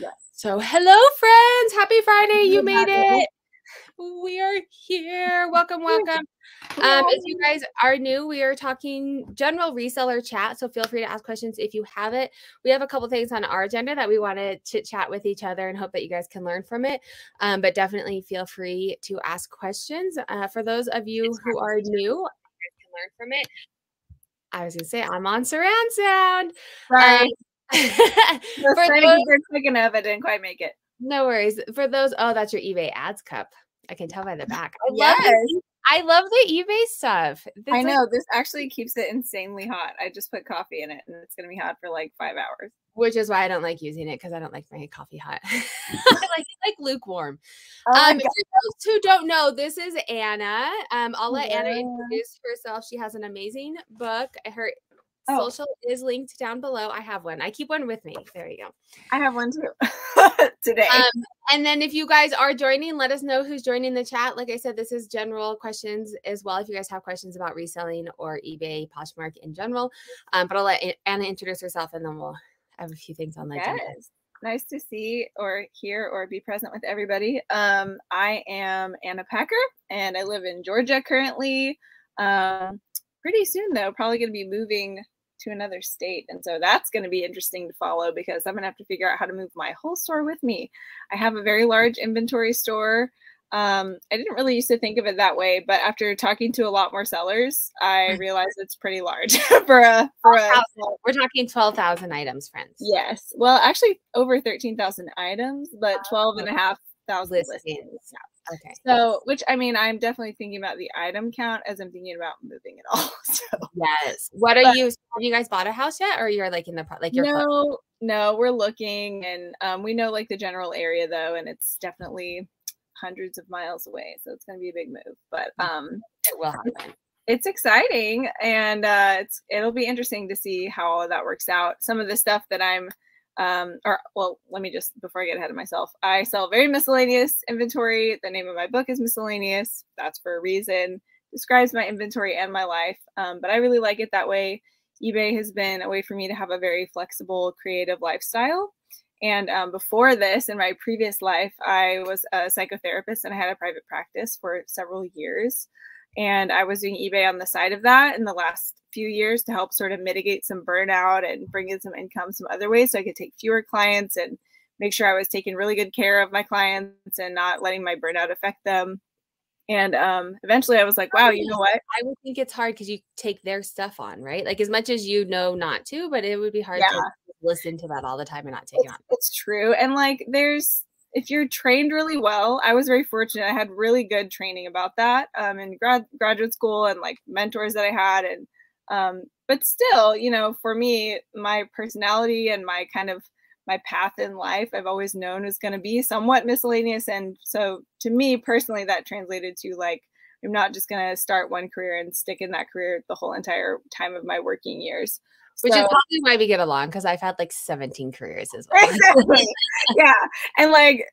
Yes. So, hello, friends. Happy Friday. You made it. We are here. Welcome, welcome. Um, if you guys are new, we are talking general reseller chat. So feel free to ask questions if you have it. We have a couple things on our agenda that we want to chit chat with each other and hope that you guys can learn from it. Um, but definitely feel free to ask questions. Uh, for those of you who are new, you can learn from it. I was gonna say I'm on surround sound. Sorry. Um, For for those- keep her quick enough, I didn't quite make it. no worries. For those, oh, that's your eBay ads cup. I can tell by the back. I love Yes. the, I love the eBay stuff. I like- know this actually keeps it insanely hot. I just put coffee in it, and it's gonna be hot for like five hours. which is why I don't like using it because I don't like my coffee hot. I like it like lukewarm. Oh um, for those who don't know, this is Anna. Um, I'll let Anna introduce herself. She has an amazing book. Her Oh. social is linked down below. I have one. I keep one with me. There you go. I have one too today. Um, and then if you guys are joining, let us know who's joining the chat. Like I said, this is general questions as well. If you guys have questions about reselling or eBay, Poshmark in general, um, but I'll let Anna introduce herself, and then we'll have a few things on the agenda. Yes. Nice to see or hear or be present with everybody. Um, I am Anna Packer and I live in Georgia currently. Um, pretty soon, though, probably going to be moving to another state. And so that's going to be interesting to follow because I'm going to have to figure out how to move my whole store with me. I have a very large inventory store. Um, I didn't really used to think of it that way, but after talking to a lot more sellers, I realized it's pretty large for a for a We're talking 12,000 items, friends. Yes. Well, actually over 13,000 items, but 12 and a half thousand Listings. listings. Okay. So, which I mean, I'm definitely thinking about the item count as I'm thinking about moving it all. So, Yes. What are But- you? Have you guys bought a house yet, or you're like in the pro- like you're close? no, no, we're looking and um, we know like the general area though, and it's definitely hundreds of miles away. So it's going to be a big move, but um, It will happen. it's exciting and uh, it's it'll be interesting to see how all that works out. Some of the stuff that I'm um or well let me just before I get ahead of myself. I sell very miscellaneous inventory. The name of my book is miscellaneous. That's for a reason. Describes my inventory and my life. Um, but I really like it that way. eBay has been a way for me to have a very flexible, creative lifestyle. And um, before this, in my previous life, I was a psychotherapist and I had a private practice for several years and I was doing eBay on the side of that in the last few years to help sort of mitigate some burnout and bring in some income some other ways so I could take fewer clients and make sure I was taking really good care of my clients and not letting my burnout affect them. And um, eventually I was like, wow, you know what? I would think it's hard because you take their stuff on, right? Like as much as you know not to, but it would be hard Yeah. to listen to that all the time and not take it on. it's true. And like there's if you're trained really well, I was very fortunate. I had really good training about that um, in grad graduate school and like mentors that I had and um, but still, you know, for me, my personality and my kind of my path in life, I've always known was going to be somewhat miscellaneous. And so to me personally, that translated to like, I'm not just going to start one career and stick in that career the whole entire time of my working years. Which is probably why we get along because I've had like 17 careers as well. exactly. yeah. And like,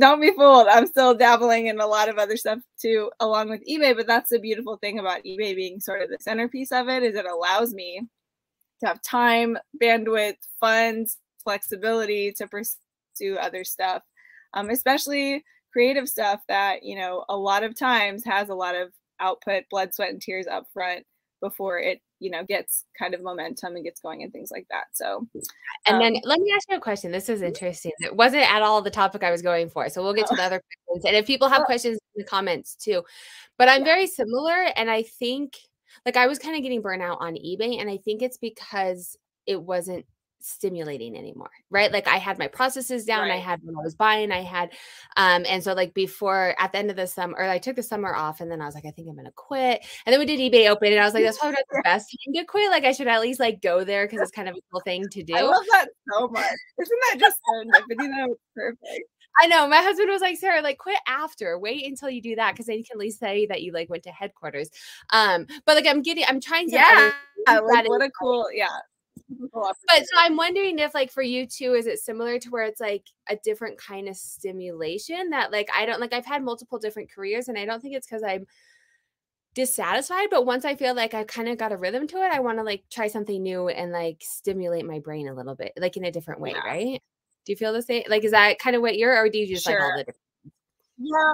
don't be fooled. I'm still dabbling in a lot of other stuff too, along with eBay. But that's the beautiful thing about eBay being sort of the centerpiece of it is it allows me to have time, bandwidth, funds, flexibility to pursue other stuff, um, especially creative stuff that you know a lot of times has a lot of output, blood, sweat, and tears up front before it you know gets kind of momentum and gets going and things like that. So And Um, then let me ask you a question. This is interesting. It wasn't at all the topic I was going for. So we'll get to the other questions. And if people have questions in the comments too. But I'm Yeah. very similar. And I think like I was kind of getting burnout on eBay. And I think it's because it wasn't stimulating anymore. Right. Like I had my processes down. I had when I was buying, I had um, and so like before at the end of the summer, or I took the summer off and then I was like, I think I'm gonna quit. And then we did eBay open and I was like, that's probably not the best time to quit. Like I should at least like go there because it's kind of a cool thing to do. I love that so much. Isn't that just serendipity? Was perfect. I know. My husband was like, Sarah, like quit after. Wait until you do that because then you can at least say that you like went to headquarters. Um, but like I'm getting, I'm trying to. Yeah, like what a cool, yeah. But so I'm wondering if like for you too, is it similar to where it's like a different kind of stimulation that like I don't like I've had multiple different careers and I don't think it's because I'm dissatisfied, but once I feel like I kind of got a rhythm to it, I want to like try something new and like stimulate my brain a little bit, like in a different way, Yeah. right? Do you feel the same? Like, is that kind of what you're, or do you just sure. like all the different? Yeah.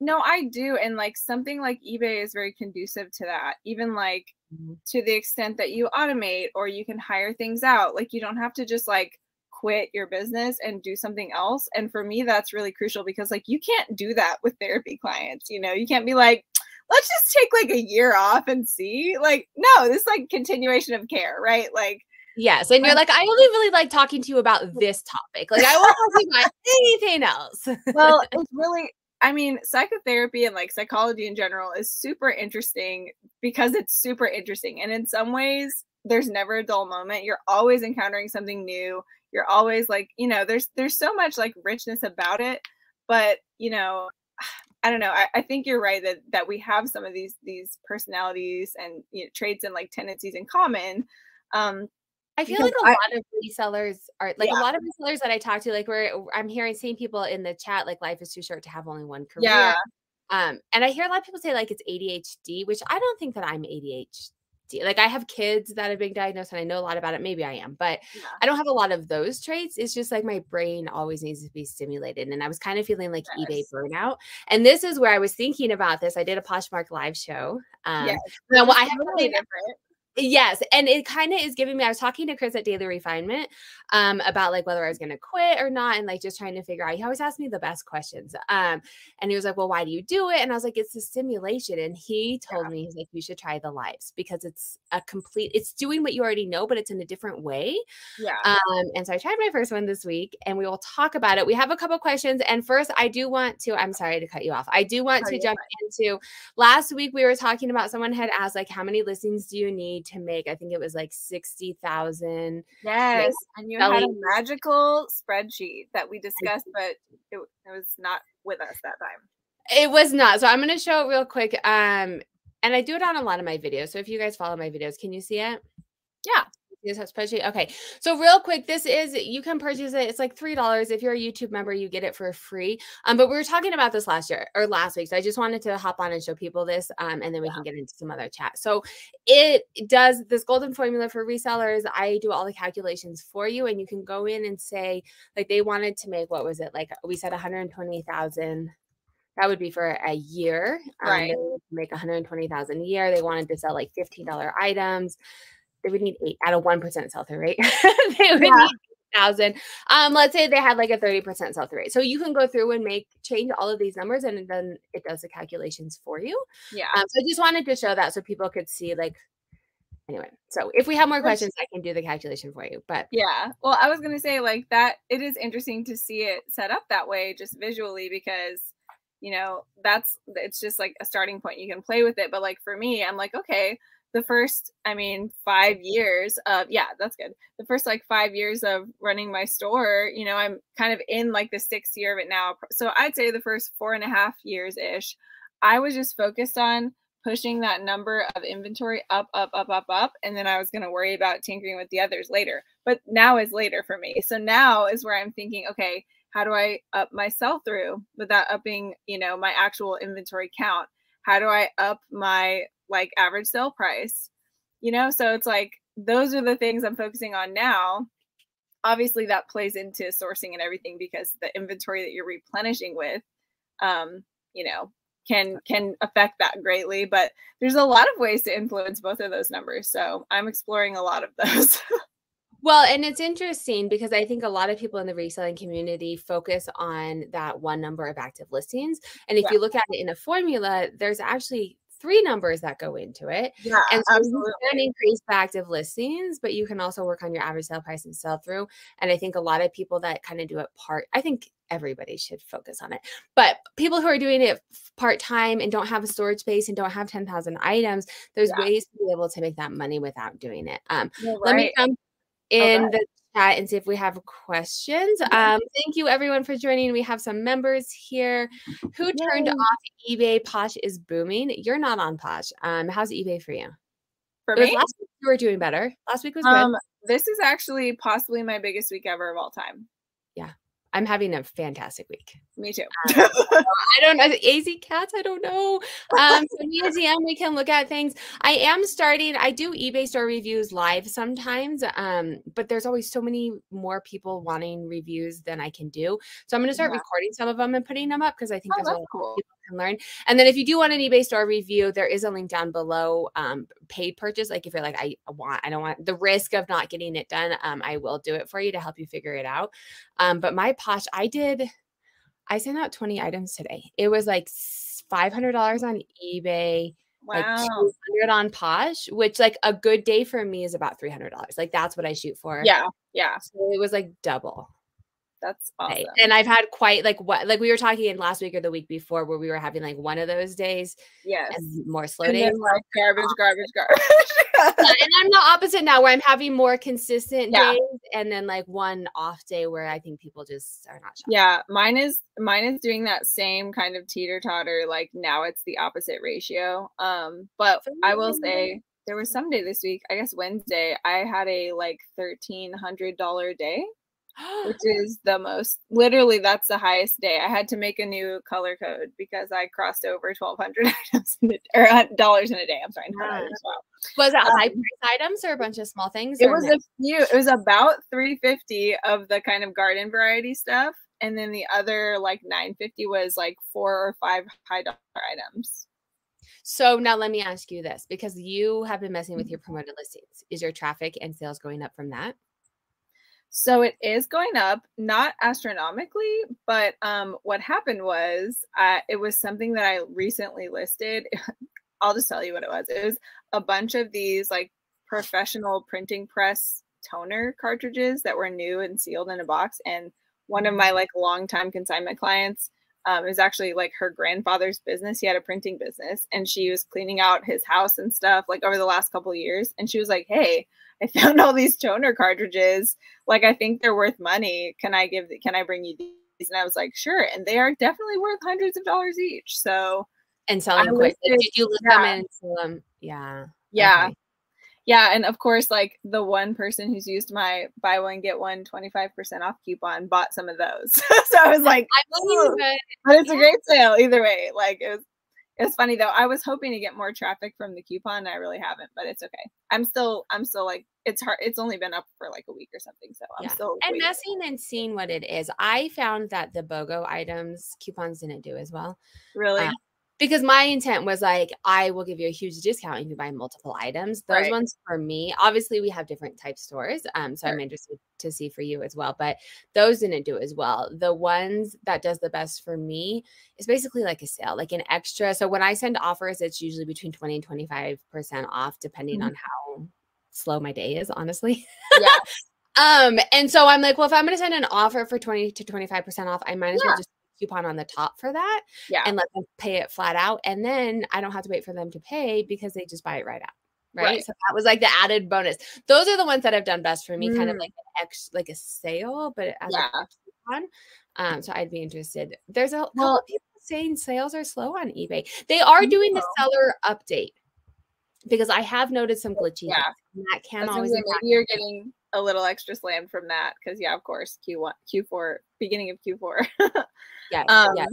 No, I do. And like something like eBay is very conducive to that. Even like mm-hmm. to the extent that you automate or you can hire things out. Like you don't have to just like quit your business and do something else. And for me, that's really crucial because like you can't do that with therapy clients. You know, you can't be like, let's just take like a year off and see. Like, no, this is like continuation of care, right? Like Yes. And you're like, I only really like talking to you about this topic. Like I won't talk to you about anything else. well, it's really I mean, psychotherapy and like psychology in general is super interesting because it's super interesting. And in some ways, there's never a dull moment. You're always encountering something new. You're always like, you know, there's there's so much like richness about it. But, you know, I don't know. I, I think you're right that that we have some of these these personalities and you know, traits and like tendencies in common. Um, I feel like a I, lot of resellers are like yeah. a lot of resellers that I talk to, like where I'm hearing seeing people in the chat, like life is too short to have only one career. Yeah. Um, and I hear a lot of people say like it's ADHD, which I don't think that I'm ADHD. Like I have kids that have been diagnosed and I know a lot about it. Maybe I am, but yeah. I don't have a lot of those traits. It's just like my brain always needs to be stimulated. And I was kind of feeling like yes. eBay burnout. And this is where I was thinking about this. I did a Poshmark live show. Um, yes. Now, I have really different Yes, and it kind of is giving me. I was talking to Chris at Daily Refinement um, about like whether I was going to quit or not, and like just trying to figure out. He always asks me the best questions, um, and he was like, "Well, why do you do it?" And I was like, "It's the stimulation." And he told yeah. me he's like, "You should try the lives because it's a complete. It's doing what you already know, but it's in a different way." Yeah. Um, and so I tried my first one this week, and we will talk about it. We have a couple questions, and first, I do want to. I'm sorry to cut you off. I do want oh, to jump into. Last week we were talking about someone had asked like, "How many listings do you need?" To make, I think it was like 60,000. Yes. And you had a magical spreadsheet that we discussed, but it, it was not with us that time. It was not. So I'm going to show it real quick. Um, and I do it on a lot of my videos. So if you guys follow my videos, can you see it? Yeah spreadsheet. Okay. So real quick, this is you can purchase it. It's like three dollars. If you're a YouTube member, you get it for free. Um, but we were talking about this last year or last week. So I just wanted to hop on and show people this. Um, and then we yeah. can get into some other chat. So it does this golden formula for resellers. I do all the calculations for you, and you can go in and say, like they wanted to make what was it? Like we said 120,000 that would be for a year. Um, right. make 120,000 a year. They wanted to sell like $15 items they would need eight at a one percent sell through rate. they would yeah. need thousand. Um, let's say they had like a 30% sell through rate. So you can go through and make change all of these numbers and then it does the calculations for you. Yeah. Um, so I just wanted to show that so people could see like anyway. So if we have more questions, I can do the calculation for you. But yeah. Well, I was gonna say like that it is interesting to see it set up that way just visually because you know that's it's just like a starting point. You can play with it. But like for me, I'm like, okay, the first i mean five years of yeah that's good. The first like five years of running my store you know i'm kind of in like the sixth year of it now. So i'd say the first four and a half years ish i was just focused on pushing that number of inventory up up up up up and then i was going to worry about tinkering with the others later. But now is later for me. So now is where i'm thinking okay how do i up my sell through without upping you know my actual inventory count? How do i up my like average sale price you know so it's like those are the things i'm focusing on now obviously that plays into sourcing and everything because the inventory that you're replenishing with um you know can can affect that greatly but there's a lot of ways to influence both of those numbers so i'm exploring a lot of those Well, and it's interesting because I think a lot of people in the reselling community focus on that one number of active listings. And if yeah. you look at it in a formula, there's actually three numbers that go into it. Yeah, and so absolutely. you can increase active listings, but you can also work on your average sale price and sell through. And I think a lot of people that kind of do it part, I think everybody should focus on it. But people who are doing it part time and don't have a storage space and don't have 10,000 items, there's yeah. ways to be able to make that money without doing it. Um, right. Let me jump in okay. the chat and see if we have questions. Um, thank you everyone for joining. We have some members here. Who turned Yay. off eBay? Posh is booming. You're not on Posh. Um, how's eBay for you? For me, last week you were doing better. Last week was good. Um, this is actually possibly my biggest week ever of all time. I'm having a fantastic week. Me too. Um, I don't know. AZ cats, I don't know. Um, so DM, we can look at things. I am starting, I do eBay store reviews live sometimes, um, but there's always so many more people wanting reviews than I can do. So I'm going to start Yeah. recording some of them and putting them up because I think Oh, there's a that's lot cool. people can learn. And then if you do want an eBay store review, there is a link down below. Um, paid purchase. Like if you're like, I want, I don't want the risk of not getting it done. Um, I will do it for you to help you figure it out. Um, but my posh, I did. I sent out 20 items today. It was like $500 on eBay, like Wow. 200 on Posh, which like a good day for me is about $300. Like that's what I shoot for. Yeah. Yeah. So it was like double. That's Right. awesome. And I've had quite like what like we were talking in last week or the week before where we were having like one of those days yes. and more slow And days. like garbage, garbage, garbage. And I'm the opposite now where I'm having more consistent Yeah. days and then like one off day where I think people just are not shopping. yeah, mine is mine is doing that same kind of teeter totter. Like now it's the opposite ratio. Um, but I will say there was some day this week, I guess Wednesday, I had a like thirteen hundred dollar day, which is the most literally that's the highest day. I had to make a new color code because I crossed over twelve hundred items in a, or uh, dollars in a day. I'm sorry, Yeah. wow. Was that Um, high price items or a bunch of small things? It was mixed? a few. It was about 350 of the kind of garden variety stuff, and then the other like 950 was like four or five high dollar items. So now let me ask you this because you have been messing Mm-hmm. with your promoted listings. Is your traffic and sales going up from that? So it is going up, not astronomically, but um, what happened was uh, it was something that I recently listed. I'll just tell you what it was. It was a bunch of these like professional printing press toner cartridges that were new and sealed in a box. And one of my like longtime consignment clients, um, it was actually like her grandfather's business. He had a printing business, and she was cleaning out his house and stuff like over the last couple of years. And she was like, "Hey, I found all these toner cartridges. Like, I think they're worth money. Can I give? Can I bring you these?" And I was like, "Sure." And they are definitely worth hundreds of dollars each. So And selling quick. Did you list them yeah. and sell them? Yeah. yeah, Okay. Yeah, and of course, like the one person who's used my buy one get one 25% off coupon bought some of those. so I was like, I believe it. but it's a great sale either way. Like it was it's funny though. I was hoping to get more traffic from the coupon. And I really haven't, but it's okay. I'm still I'm still like it's hard it's only been up for like a week or something. So I'm Yeah. still And waiting. messing and seeing what it is. I found that the BOGO items coupons didn't do as well. really uh, because my intent was like I will give you a huge discount if you buy multiple items. Those Right. ones for me, obviously we have different type stores, um, so I'm Sure. interested to see for you as well. But those didn't do as well. The ones that does the best for me is basically like a sale, like an extra. So when I send offers, it's usually between twenty and twenty five percent off, depending Mhm. on how slow my day is, honestly. yeah. Um, and so I'm like, well, if I'm gonna send an offer for 20 to 25% off, I might as Yeah. well just coupon on the top for that Yeah. and let them pay it flat out. And then I don't have to wait for them to pay because they just buy it right out. Right. Right. So that was like the added bonus. Those are the ones that have done best for me, kind of Mm. like an ex like a sale, but as Yeah. a coupon. Um, so I'd be interested. There's a Well- of people saying sales are slow on eBay. They are doing the seller update because I have noticed some glitchy. Yeah. and that can gonna always maybe you're getting a little extra slammed from that because yeah, of course, Q1, Q4, beginning of Q4. Yes, um, yes.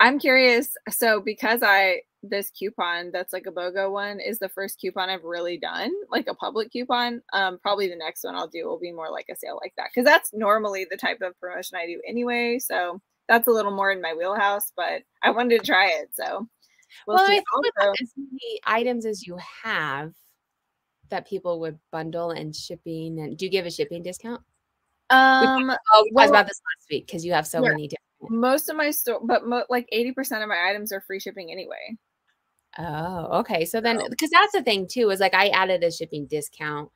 I'm curious. So because I this coupon that's like a BOGO one is the first coupon I've really done, like a public coupon. Um, probably the next one I'll do will be more like a sale like that because that's normally the type of promotion I do anyway. So that's a little more in my wheelhouse, but I wanted to try it. So we'll, Well, I see. Also, as many items as you have, that people would bundle and shipping. And do you give a shipping discount? um, Oh, we Well- talked about this last week because you have so Yeah. many different. Most of my store, but mo- like 80% of my items are free shipping anyway. Oh, okay. So then, because that's the thing too, is like I added a shipping discount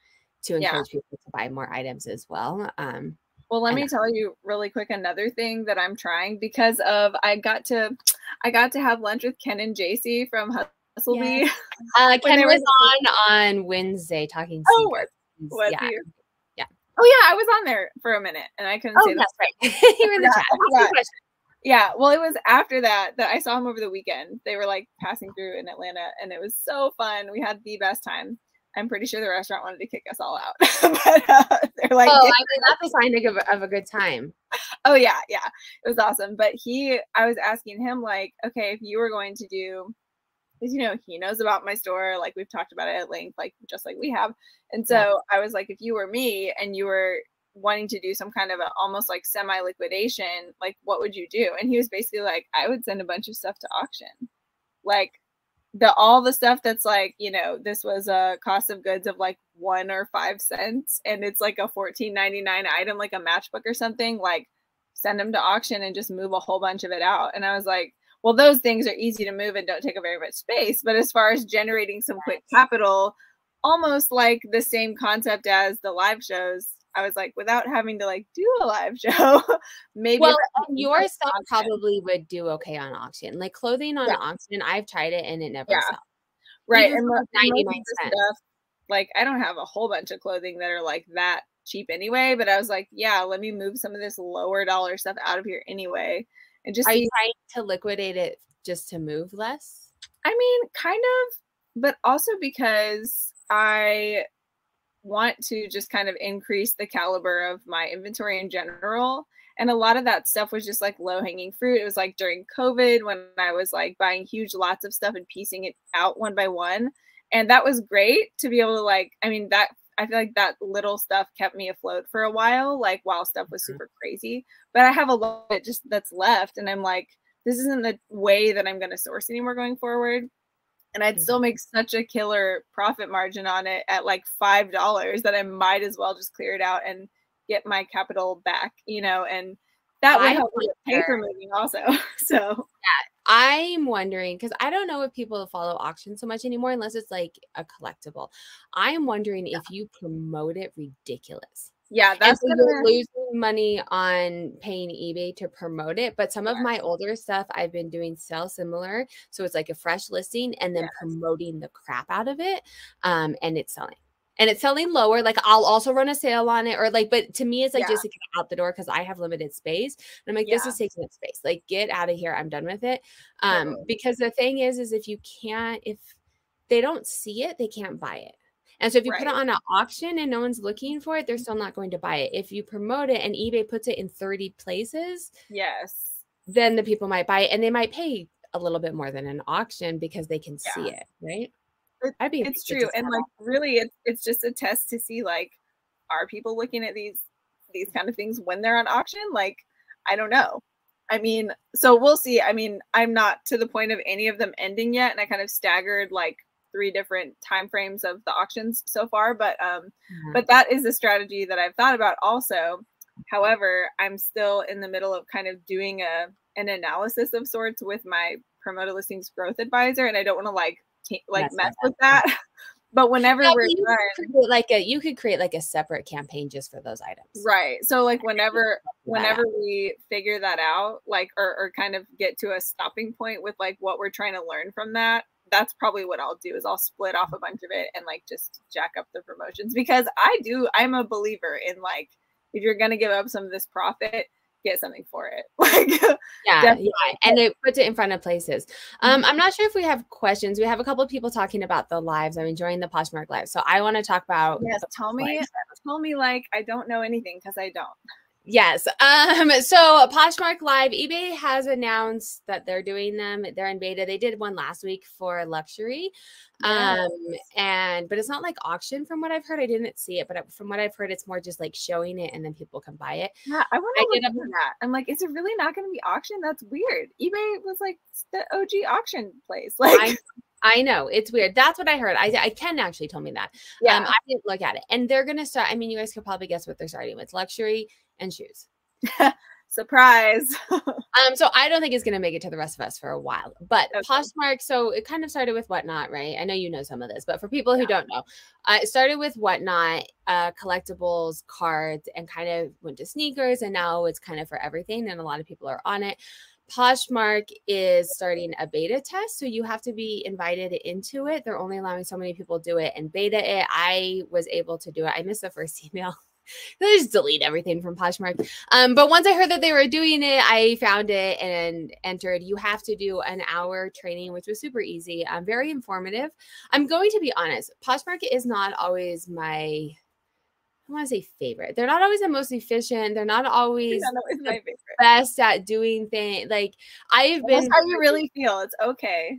to Yeah. encourage people to buy more items as well. Um, Well, let me know. tell you really quick another thing that I'm trying because of I got to I got to have lunch with Ken and JC from Hustlebee. uh, Ken was on on Wednesday talking. Oh, yeah. Oh yeah, I was on there for a minute and I couldn't Oh, say that. that's right. you were in the chat. I Ask me forgot. questions. Yeah, well, it was after that that I saw him over the weekend. They were like passing through in Atlanta, and it was so fun. We had the best time. I'm pretty sure the restaurant wanted to kick us all out. but uh, they're like, oh, I mean, that's a sign of, of a good time. Oh yeah, yeah, it was awesome. But he, I was asking him like, okay, if you were going to do, because you know he knows about my store, like we've talked about it at length, like just like we have. And so yeah. I was like, if you were me and you were wanting to do some kind of a almost like semi liquidation, like what would you do? And he was basically like, I would send a bunch of stuff to auction, like the all the stuff that's like you know this was a cost of goods of like one or five cents and it's like a 14.99 item like a matchbook or something like send them to auction and just move a whole bunch of it out and i was like well those things are easy to move and don't take up very much space but as far as generating some quick capital almost like the same concept as the live shows I was like, without having to like do a live show, maybe. Well, your stuff auction. probably would do okay on auction. Like clothing on yeah. auction, I've tried it and it never yeah. sells. Right, and ninety nine cents. Like I don't have a whole bunch of clothing that are like that cheap anyway. But I was like, yeah, let me move some of this lower dollar stuff out of here anyway, and just. Are you trying to liquidate it just to move less? I mean, kind of, but also because I want to just kind of increase the caliber of my inventory in general. And a lot of that stuff was just like low hanging fruit. It was like during COVID when I was like buying huge lots of stuff and piecing it out one by one. And that was great to be able to like, I mean, that I feel like that little stuff kept me afloat for a while, like while stuff was super crazy. But I have a lot just that's left. And I'm like, this isn't the way that I'm going to source anymore going forward and I'd mm-hmm. still make such a killer profit margin on it at like five dollars that I might as well just clear it out and get my capital back, you know, and that would help with paper moving also. So yeah, I'm wondering because I don't know if people follow auctions so much anymore unless it's like a collectible. I am wondering yeah. if you promote it ridiculous. Yeah, that's so you're losing money on paying eBay to promote it. But some yeah. of my older stuff I've been doing sell similar. So it's like a fresh listing and then yes. promoting the crap out of it. Um, and it's selling. And it's selling lower. Like I'll also run a sale on it, or like, but to me, it's like yeah. just to get out the door because I have limited space. And I'm like, yeah. this is taking up space. Like, get out of here. I'm done with it. Um, totally. because the thing is, is if you can't, if they don't see it, they can't buy it. And so if you right. put it on an auction and no one's looking for it, they're still not going to buy it. If you promote it and eBay puts it in 30 places, yes, then the people might buy it and they might pay a little bit more than an auction because they can yeah. see it, right? It, I'd be it's true. And like really it's it's just a test to see like are people looking at these these kind of things when they're on auction? Like, I don't know. I mean, so we'll see. I mean, I'm not to the point of any of them ending yet, and I kind of staggered like three different time frames of the auctions so far but um mm-hmm. but that is a strategy that i've thought about also however i'm still in the middle of kind of doing a an analysis of sorts with my promoted listings growth advisor and i don't want to like t- like That's mess with that. but whenever yeah, we're done, like a you could create like a separate campaign just for those items. Right. So like whenever whenever we figure that out like or, or kind of get to a stopping point with like what we're trying to learn from that that's probably what I'll do is I'll split off a bunch of it and like just jack up the promotions because I do I'm a believer in like if you're gonna give up some of this profit, get something for it. Like yeah, yeah, and it puts it in front of places. Um, I'm not sure if we have questions. We have a couple of people talking about the lives. I'm enjoying the Poshmark live, so I want to talk about. Yes, tell me, tell me like I don't know anything because I don't. Yes. Um, so Poshmark Live, eBay has announced that they're doing them. They're in beta. They did one last week for luxury. Yes. Um, and but it's not like auction from what I've heard. I didn't see it, but from what I've heard, it's more just like showing it and then people can buy it. Yeah, I want to look at that. I'm like, is it really not going to be auction? That's weird. eBay was like the OG auction place. Like I, I know it's weird. That's what I heard. I, I Ken actually told me that. Yeah, um, I didn't look at it, and they're gonna start. I mean, you guys could probably guess what they're starting with: luxury and shoes. Surprise. um, so I don't think it's gonna make it to the rest of us for a while. But okay. Poshmark, so it kind of started with whatnot, right? I know you know some of this, but for people who yeah. don't know, uh, it started with whatnot, uh, collectibles, cards, and kind of went to sneakers, and now it's kind of for everything, and a lot of people are on it. Poshmark is starting a beta test, so you have to be invited into it. They're only allowing so many people do it and beta it. I was able to do it. I missed the first email they just delete everything from Poshmark. Um, but once I heard that they were doing it, I found it and entered. You have to do an hour training, which was super easy. Um, very informative. I'm going to be honest. Poshmark is not always my I want to say favorite. They're not always the most efficient. They're not always, Not always my best at doing things. Like I've That's been how you really feel. It's okay.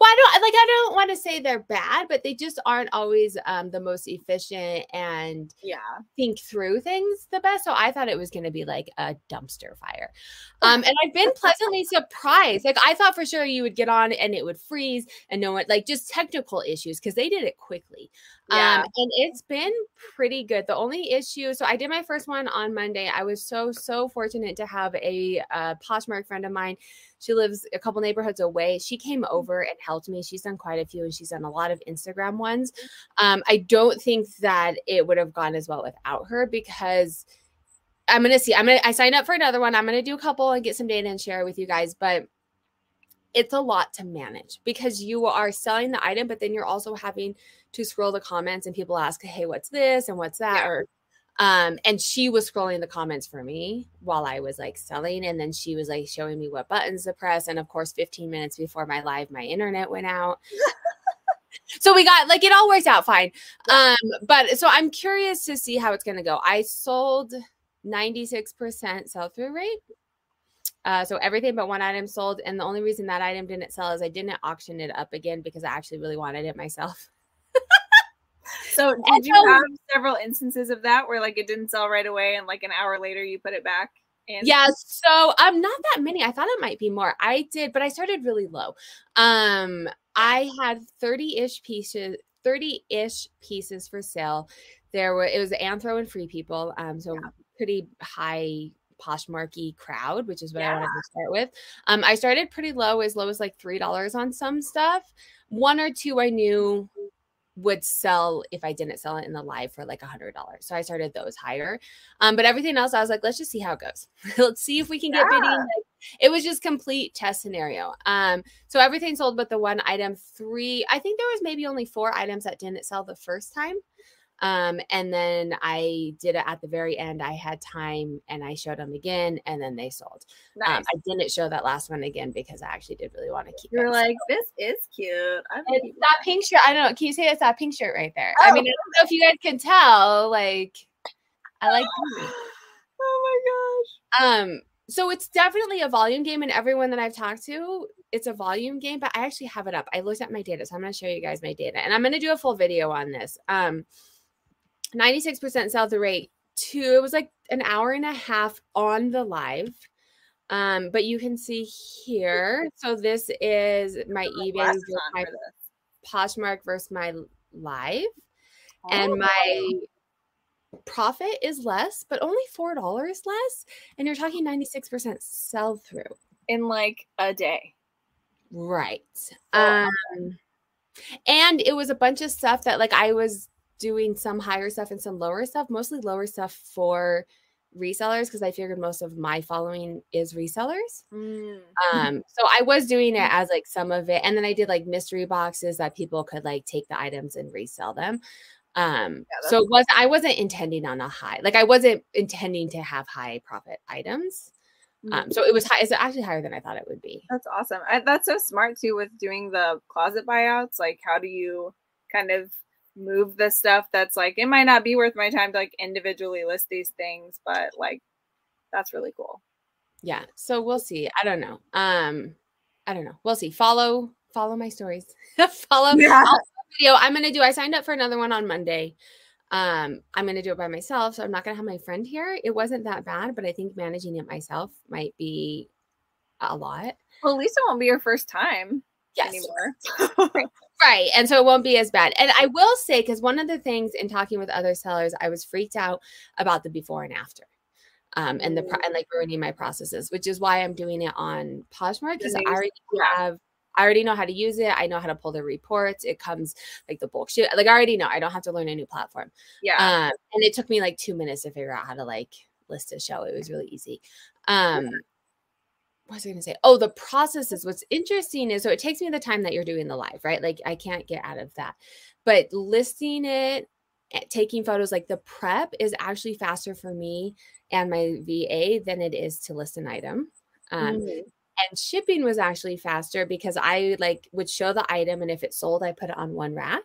Well, I don't like I don't want to say they're bad, but they just aren't always um the most efficient and Yeah. think through things the best. So I thought it was going to be like a dumpster fire. Um, and I've been pleasantly surprised. Like I thought for sure you would get on and it would freeze and no one like just technical issues because they did it quickly. Yeah. Um, and it's been pretty good. The only issue, so I did my first one on Monday. I was so so fortunate to have a uh, Poshmark friend of mine. She lives a couple neighborhoods away. She came over and helped me. She's done quite a few, and she's done a lot of Instagram ones. Um, I don't think that it would have gone as well without her because I'm gonna see. I'm gonna I signed up for another one. I'm gonna do a couple and get some data and share it with you guys, but it's a lot to manage because you are selling the item, but then you're also having to scroll the comments and people ask, Hey, what's this and what's that? Yeah. Or um, and she was scrolling the comments for me while I was like selling, and then she was like showing me what buttons to press. And of course, 15 minutes before my live, my internet went out. so we got like it all worked out fine. Um, but so I'm curious to see how it's gonna go. I sold 96% sell-through rate. Uh, so everything but one item sold, and the only reason that item didn't sell is I didn't auction it up again because I actually really wanted it myself. So And did you so- have several instances of that where like it didn't sell right away and like an hour later you put it back in? Yeah, so um not that many. I thought it might be more. I did, but I started really low. Um I had 30-ish pieces 30-ish pieces for sale. There were it was Anthro and Free People. Um so pretty high Poshmarky crowd, which is what I wanted to start with. Um I started pretty low, as low as like $3 on some stuff. One or two I knew would sell if I didn't sell it in the live for like a hundred dollars. So I started those higher. Um, but everything else I was like, let's just see how it goes. let's see if we can get bidding. Like, it was just complete test scenario. Um, so everything sold but the one item, three, I think there was maybe only four items that didn't sell the first time. Um, and then I did it at the very end. I had time and I showed them again and then they sold. Nice. Um, I didn't show that last one again because I actually did really want to keep You're it. like, this is cute. I'm It's that pink shirt. I don't know. Can you say it's that pink shirt right there? I Oh. mean, I don't know if you guys can tell. Like, I like. oh my gosh. Um. So it's definitely a volume game, and everyone that I've talked to, it's a volume game. But I actually have it up. I looked at my data, so I'm going to show you guys my data, and I'm going to do a full video on this. Um, 96% sell through rate. Two. It was like an hour and a half on the live. Um, but you can see here. So this is my versus my Poshmark versus my live. Oh. and my profit is less, but only four dollars less, and you're talking ninety six percent sell through. in like a day. Right. So- Um, and it was a bunch of stuff that like I was doing some higher stuff and some lower stuff, mostly lower stuff for resellers because I figured most of my following is resellers. Mm. Um, so I was doing it as like some of it, and then I did like mystery boxes that people could like take the items and resell them. Um, Yeah, so it was I wasn't intending on a high, like I wasn't intending to have high profit items. Um, so it was high, it's actually higher than I thought it would be. That's awesome. I, that's so smart too with doing the closet buyouts. Like, how do you kind of move the stuff that's like it might not be worth my time to like individually list these things, but like that's really cool. Yeah. So we'll see. I don't know. Um, I don't know. We'll see. Follow, follow my stories. follow Yeah. video. I'm gonna do. I signed up for another one on Monday. Um, I'm gonna do it by myself, so I'm not gonna have my friend here. It wasn't that bad, but I think managing it myself might be a lot. Well, at least it won't be your first time Yes. anymore. Right. And so it won't be as bad. And I will say, because one of the things in talking with other sellers, I was freaked out about the before and after. Um, and the and like ruining my processes, which is why I'm doing it on Poshmark because I already have I already know how to use it. I know how to pull the reports. It comes like the bulk shoot. Like I already know. I don't have to learn a new platform. yeah. Um, and it took me like two minutes to figure out how to like list a show. It was really easy. Um, what was I going to say? Oh, the processes. What's interesting is so it takes me the time that you're doing the live, right? Like I can't get out of that, but listing it eh, taking photos like the prep is actually faster for me and my va than it is to list an item um, mm. and shipping was actually faster because i like would show the item and if it sold i put it on one rack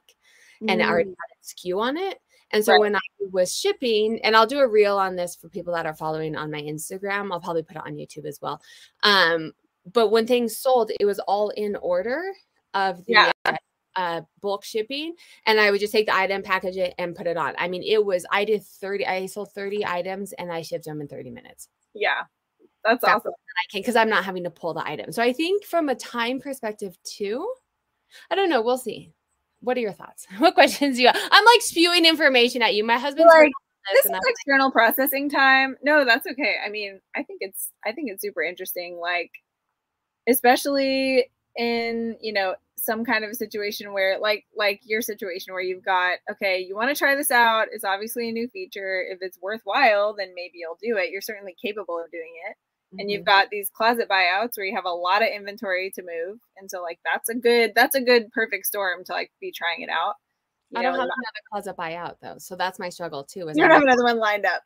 mm. and it already had a SKU on it and so right. when I was shipping, and I'll do a reel on this for people that are following on my Instagram, I'll probably put it on YouTube as well. Um, but when things sold, it was all in order of the yeah. uh, uh, bulk shipping, and I would just take the item, package it, and put it on. I mean, it was I did thirty, I sold thirty items, and I shipped them in thirty minutes. Yeah, that's, that's awesome. I can because I'm not having to pull the item. So I think from a time perspective too, I don't know. We'll see what are your thoughts? What questions do you have? I'm like spewing information at you. My husband's like, this, is external like, processing time. No, that's okay. I mean, I think it's I think it's super interesting. Like, especially in you know some kind of a situation where like like your situation where you've got okay you want to try this out it's obviously a new feature if it's worthwhile then maybe you'll do it you're certainly capable of doing it and you've mm-hmm. got these closet buyouts where you have a lot of inventory to move and so like that's a good that's a good perfect storm to like be trying it out you i don't know, have another closet buyout though so that's my struggle too is you don't have another one lined up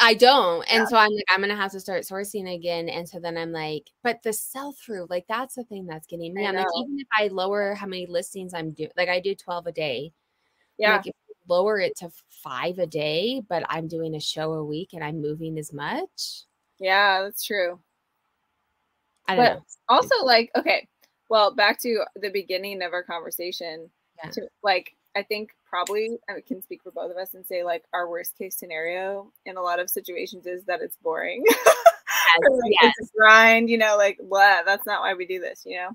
I don't. And yeah. so I'm like, I'm gonna have to start sourcing again. And so then I'm like, but the sell through, like that's the thing that's getting me. I'm like, even if I lower how many listings I'm doing, like I do 12 a day. Yeah. Like lower it to five a day, but I'm doing a show a week and I'm moving as much. Yeah, that's true. I don't but know. Also, like, okay, well, back to the beginning of our conversation. Yeah. To, like, I think probably I can speak for both of us and say like our worst case scenario in a lot of situations is that it's boring. Yes, like, yes. It's a grind, you know, like what? That's not why we do this, you know.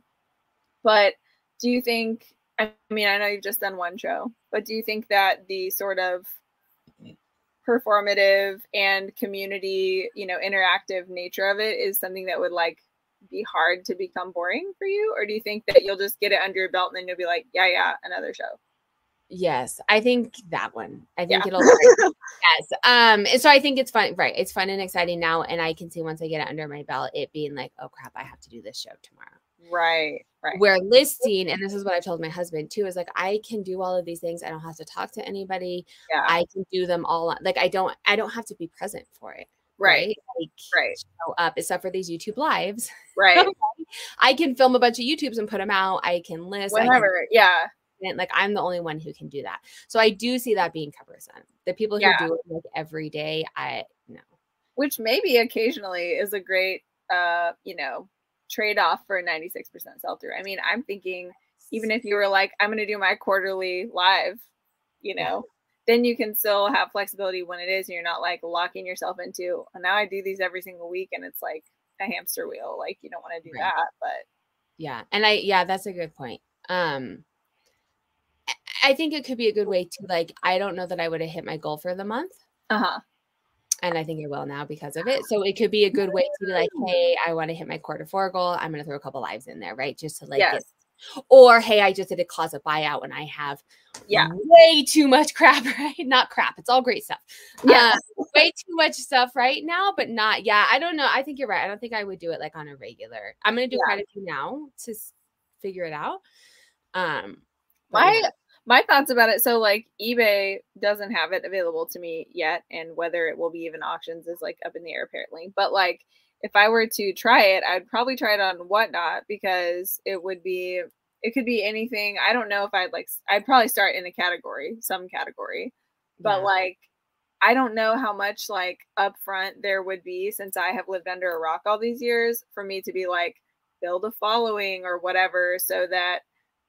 But do you think? I mean, I know you've just done one show, but do you think that the sort of performative and community, you know, interactive nature of it is something that would like be hard to become boring for you? Or do you think that you'll just get it under your belt and then you'll be like, yeah, yeah, another show? Yes, I think that one. I think yeah. it'll yes. Um, and so I think it's fun, right? It's fun and exciting now, and I can see once I get it under my belt, it being like, oh crap, I have to do this show tomorrow. Right, right. Where listing, and this is what I've told my husband too, is like I can do all of these things. I don't have to talk to anybody. Yeah. I can do them all. Like I don't, I don't have to be present for it. Right. Right. Like, right. Show up, except for these YouTube lives. Right. I can film a bunch of YouTubes and put them out. I can list. Whatever. Yeah. Like I'm the only one who can do that. So I do see that being cumbersome. The people who yeah. do it like every day, I know. Which maybe occasionally is a great uh, you know, trade off for a 96% sell through. I mean, I'm thinking even if you were like, I'm going to do my quarterly live, you know, yeah. then you can still have flexibility when it is, and you're not like locking yourself into, oh, now I do these every single week and it's like a hamster wheel. Like you don't want to do right. that, but yeah. And I, yeah, that's a good point. Um, I think it could be a good way to like, I don't know that I would have hit my goal for the month. Uh huh and I think I will now because of it. So it could be a good way to be like, hey, I want to hit my quarter four goal. I'm going to throw a couple lives in there, right? Just to like, yes. get, or hey, I just did a closet buyout when I have yeah way too much crap, right? Not crap, it's all great stuff. Yeah, uh, way too much stuff right now, but not. Yeah, I don't know. I think you're right. I don't think I would do it like on a regular. I'm going to do yeah. quite a few now to figure it out. Um, my my thoughts about it so like ebay doesn't have it available to me yet and whether it will be even auctions is like up in the air apparently but like if i were to try it i'd probably try it on whatnot because it would be it could be anything i don't know if i'd like i'd probably start in a category some category but yeah. like i don't know how much like upfront there would be since i have lived under a rock all these years for me to be like build a following or whatever so that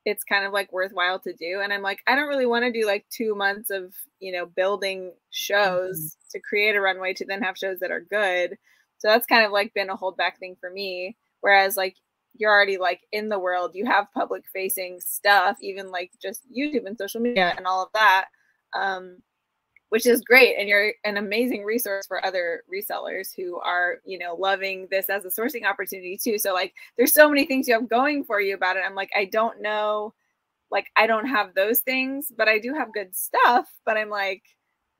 it's kind of like worthwhile to do. And I'm like, I don't really want to do like two months of, you know, building shows mm-hmm. to create a runway to then have shows that are good. So that's kind of like been a holdback thing for me. Whereas like you're already like in the world, you have public facing stuff, even like just YouTube and social media and all of that. Um, which is great and you're an amazing resource for other resellers who are you know loving this as a sourcing opportunity too. So like there's so many things you have going for you about it. I'm like i don't know like i don't have those things but i do have good stuff but i'm like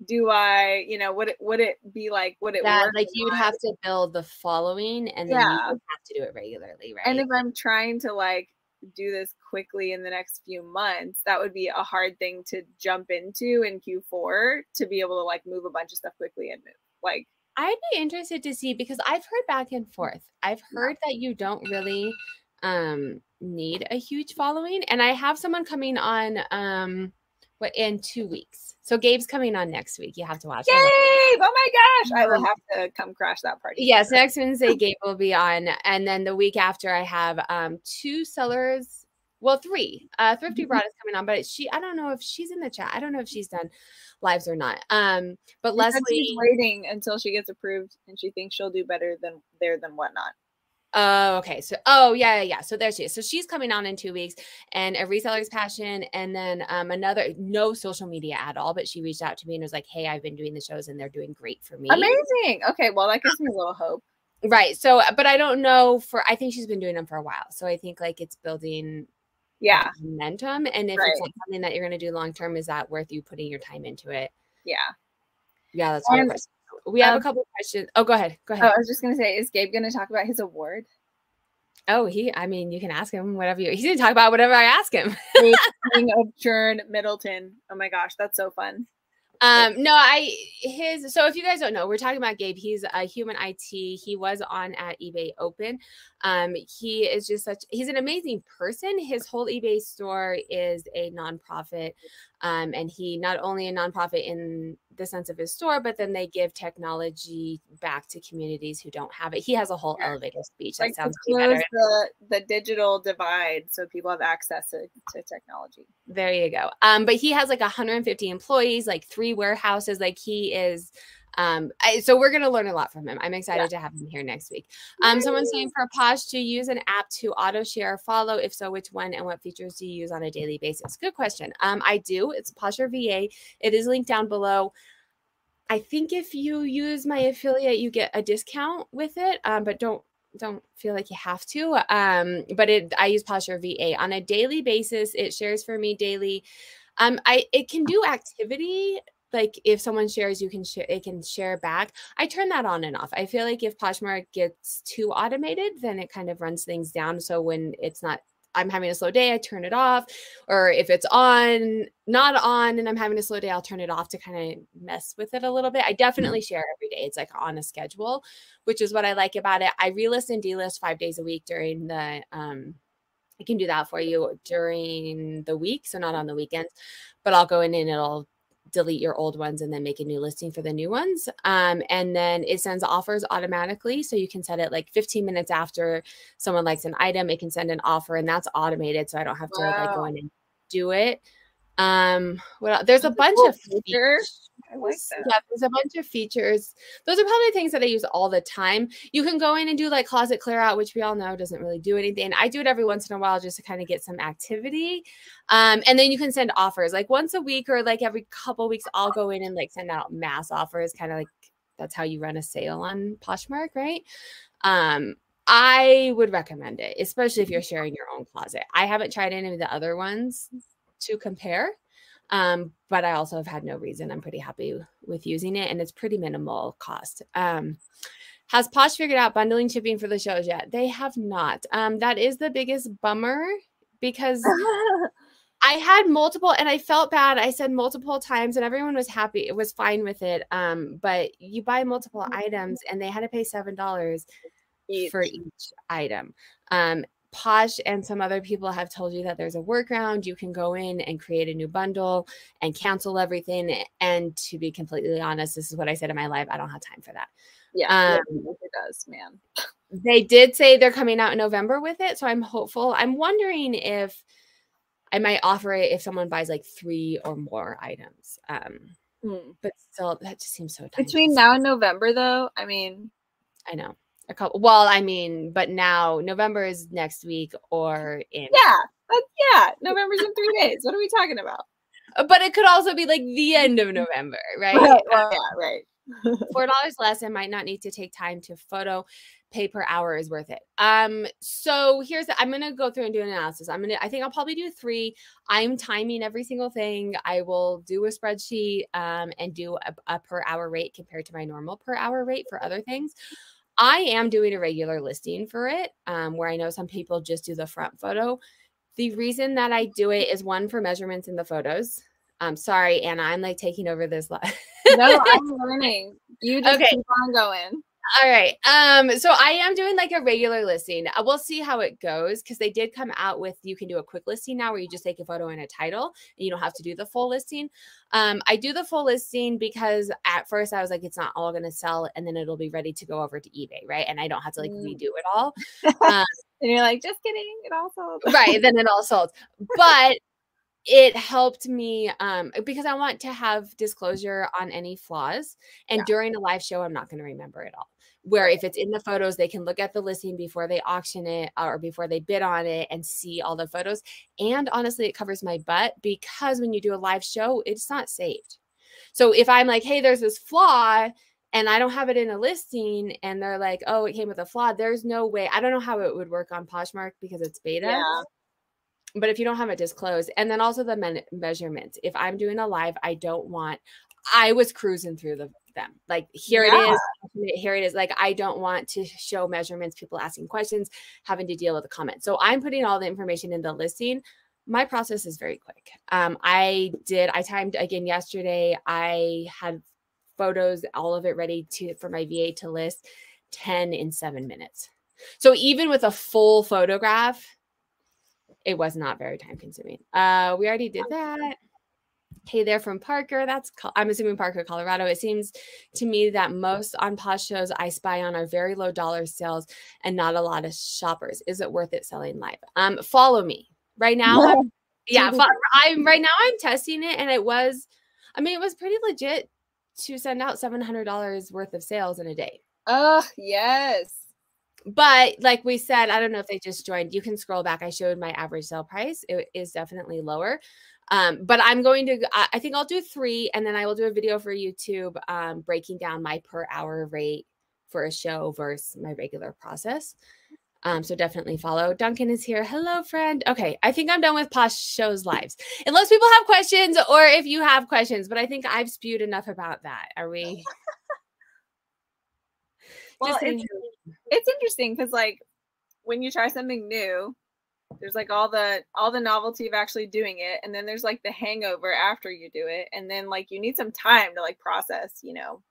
do i you know would it would it be like would it yeah, like you'd have to build the following and then yeah. you have to do it regularly right? and if i'm trying to like do this quickly in the next few months, that would be a hard thing to jump into in Q4 to be able to like move a bunch of stuff quickly and move. Like I'd be interested to see because I've heard back and forth. I've heard that you don't really um need a huge following and I have someone coming on um what in 2 weeks. So Gabe's coming on next week. You have to watch. Gabe! Oh my gosh. I will have to come crash that party. Yes, next Wednesday Gabe will be on and then the week after I have um two sellers well, three. Uh, Thrifty Mhm. Broad is coming on, but she, I don't know if she's in the chat. I don't know if she's done lives or not. Um, but said Leslie, she's waiting until she gets approved and she thinks she'll do better than there than whatnot. Oh, okay. So, oh, yeah, yeah, yeah. So there she is. So she's coming on in two weeks, and a reseller's passion, and then um another no social media at all. But she reached out to me and was like, "Hey, I've been doing the shows, and they're doing great for me." Amazing. Okay, well that gives me a little hope. Right. So, but I don't know for. I think she's been doing them for a while. So I think like it's building Yeah, momentum, and if Right. it's like something that you're going to do long term, is that worth you putting your time into it? yeah. Yeah, that's. We have um, a couple of questions. Oh, go ahead. Go Oh, ahead. I was just gonna say, is Gabe gonna talk about his award? Oh, he. I mean, you can ask him whatever you. He's going to talk about whatever I ask him. King of Churn Middleton. Oh my gosh, that's so fun. Um, no, I his so if you guys don't know, we're talking about Gabe. He's a human IT. He was on at eBay Open. Um, he is just such he's an amazing person. His whole eBay store is a nonprofit. Um, and he not only a nonprofit in the sense of his store, but then they give technology back to communities who don't have it. He has a whole Yeah. elevator speech that Like to sounds way close the the digital divide so people have access to, to technology. There you go. Um, but he has like 150 employees, like three warehouses. Like he is. Um, I, so we're gonna learn a lot from him. I'm excited to have him here next week. Um, someone's saying for a Posh to use an app to auto share or follow. If so, which one and what features do you use on a daily basis? Good question. Um, I do. It's Posher VA. It is linked down below. I think if you use my affiliate, you get a discount with it. Um, but don't don't feel like you have to. Um, but it I use Posher VA on a daily basis. It shares for me daily. Um, I it can do activity like if someone shares, you can share it can share back. I turn that on and off. I feel like if Poshmark gets too automated, then it kind of runs things down. So when it's not I'm having a slow day, I turn it off. Or if it's on, not on, and I'm having a slow day, I'll turn it off to kind of mess with it a little bit. I definitely share every day. It's like on a schedule, which is what I like about it. I relist and delist five days a week during the um I can do that for you during the week, so not on the weekends, but I'll go in and it'll delete your old ones and then make a new listing for the new ones. Um, and then it sends offers automatically. So you can set it like 15 minutes after someone likes an item, it can send an offer and that's automated. So I don't have to like go in and do it. Um, what else? there's a bunch cool of feature. features. I like that. Yeah, there's a bunch of features. Those are probably things that I use all the time. You can go in and do like closet clear out, which we all know doesn't really do anything. I do it every once in a while just to kind of get some activity. Um, and then you can send offers like once a week or like every couple weeks. I'll go in and like send out mass offers, kind of like that's how you run a sale on Poshmark, right? Um, I would recommend it, especially if you're sharing your own closet. I haven't tried any of the other ones to compare. Um, but I also have had no reason. I'm pretty happy with using it and it's pretty minimal cost. Um, has Posh figured out bundling shipping for the shows yet? They have not. Um, that is the biggest bummer because I had multiple and I felt bad. I said multiple times and everyone was happy. It was fine with it. Um, but you buy multiple items and they had to pay seven dollars Each. for each item. Um, Posh and some other people have told you that there's a workaround. You can go in and create a new bundle and cancel everything. And to be completely honest, this is what I said in my live. I don't have time for that. yeah, Um, it does, man. They did say they're coming out in November with it. So I'm hopeful. I'm wondering if I might offer it if someone buys like three or more items. Um, Hmm. but still, that just seems so Between now and November, though, I mean, I know a couple. Well, I mean, but now November is next week or in yeah, yeah, November's in three days. What are we talking about? Uh, but it could also be like the end of November, right? Right, well, yeah, right. Four dollars less i might not need to take time to photo. Pay per hour is worth it. Um, so here's I'm gonna go through and do an analysis. I'm gonna I think I'll probably do three. I'm timing every single thing. I will do a spreadsheet um and do a, a per hour rate compared to my normal per hour rate for other things. I am doing a regular listing for it, um, where I know some people just do the front photo. The reason that I do it is one for measurements in the photos. I'm sorry, Anna, I'm like taking over this. no, I'm learning. You just okay. keep on going. All right. Um, so I am doing like a regular listing. Uh, we'll see how it goes because they did come out with you can do a quick listing now where you just take a photo and a title and you don't have to do the full listing. Um, I do the full listing because at first I was like, it's not all gonna sell and then it'll be ready to go over to eBay, right? And I don't have to like mm. redo it all. Um, and you're like, just kidding, it all sold. right, then it all sold. But it helped me um, because I want to have disclosure on any flaws. And yeah. during a live show, I'm not going to remember it all. Where if it's in the photos, they can look at the listing before they auction it uh, or before they bid on it and see all the photos. And honestly, it covers my butt because when you do a live show, it's not saved. So if I'm like, hey, there's this flaw and I don't have it in a listing and they're like, oh, it came with a flaw, there's no way. I don't know how it would work on Poshmark because it's beta. Yeah but if you don't have it disclosed and then also the men- measurements if i'm doing a live i don't want i was cruising through the, them. Like here yeah. it is here it is. Like i don't want to show measurements people asking questions having to deal with the comments so i'm putting all the information in the listing. My process is very quick. Um i did i timed again yesterday. I had photos all of it ready to for my va to list 10 in seven minutes. So even with a full photograph it was not very time consuming. Uh, we already did that. Hey there from Parker. That's I'm assuming Parker, Colorado. It seems to me that most on Posh shows I spy on are very low dollar sales and not a lot of shoppers. Is it worth it selling live? Um, follow me right now. yeah, I'm right now. I'm testing it, and it was. I mean, it was pretty legit to send out seven hundred dollars worth of sales in a day. Oh yes but like we said, I don't know if they just joined. You can scroll back. I showed my average sale price. It is definitely lower. Um, but I'm going to, I think I'll do three and then I will do a video for YouTube um, breaking down my per hour rate for a show versus my regular process. Um, so definitely follow. Duncan is here. Hello, friend. Okay, I think I'm done with Posh shows lives. Unless people have questions or if you have questions, but I think I've spewed enough about that. Are we? well, it's, it's interesting because like when you try something new, there's like all the all the novelty of actually doing it, and then there's like the hangover after you do it, and then like you need some time to like process, you know,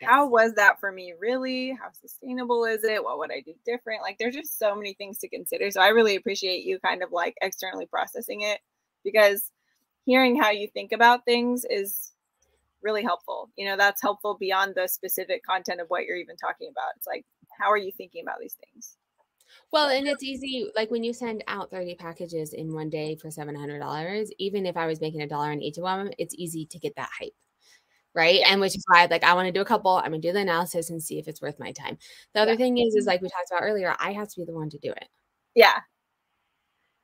yes. how was that for me really? How sustainable is it? What would I do different? Like there's just so many things to consider. So I really appreciate you kind of like externally processing it because hearing how you think about things is really helpful. You know, that's helpful beyond the specific content of what you're even talking about. It's like, how are you thinking about these things? Well, and it's easy. Like when you send out 30 packages in one day for $700, even if I was making a dollar on each of them, it's easy to get that hype. Right. And which is why, like, I want to do a couple. I'm going to do the analysis and see if it's worth my time. The other yeah. thing is, is like we talked about earlier, I have to be the one to do it. Yeah.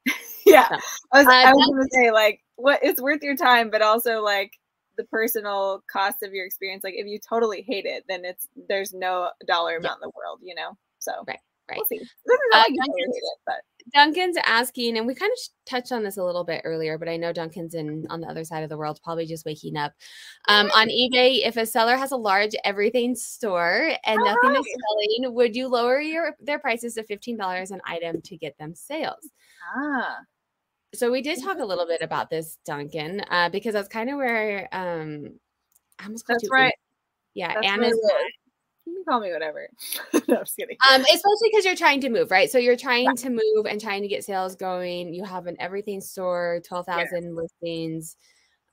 yeah. So, I was, uh, I was going to say, like, what it's worth your time, but also, like, the personal cost of your experience like if you totally hate it then it's there's no dollar amount yeah. in the world you know so right right we'll see uh, Duncan's, but. Duncan's asking and we kind of touched on this a little bit earlier but i know duncan's in on the other side of the world probably just waking up um, on ebay if a seller has a large everything store and nothing right. is selling would you lower your their prices to $15 an item to get them sales ah so we did talk a little bit about this, Duncan, uh, because that's kind of where um, I almost that's right. Yeah, that's Anna's. You can call me whatever. no, I'm just kidding. Um, especially because you're trying to move, right? So you're trying to move and trying to get sales going. You have an everything store, twelve thousand yeah. listings.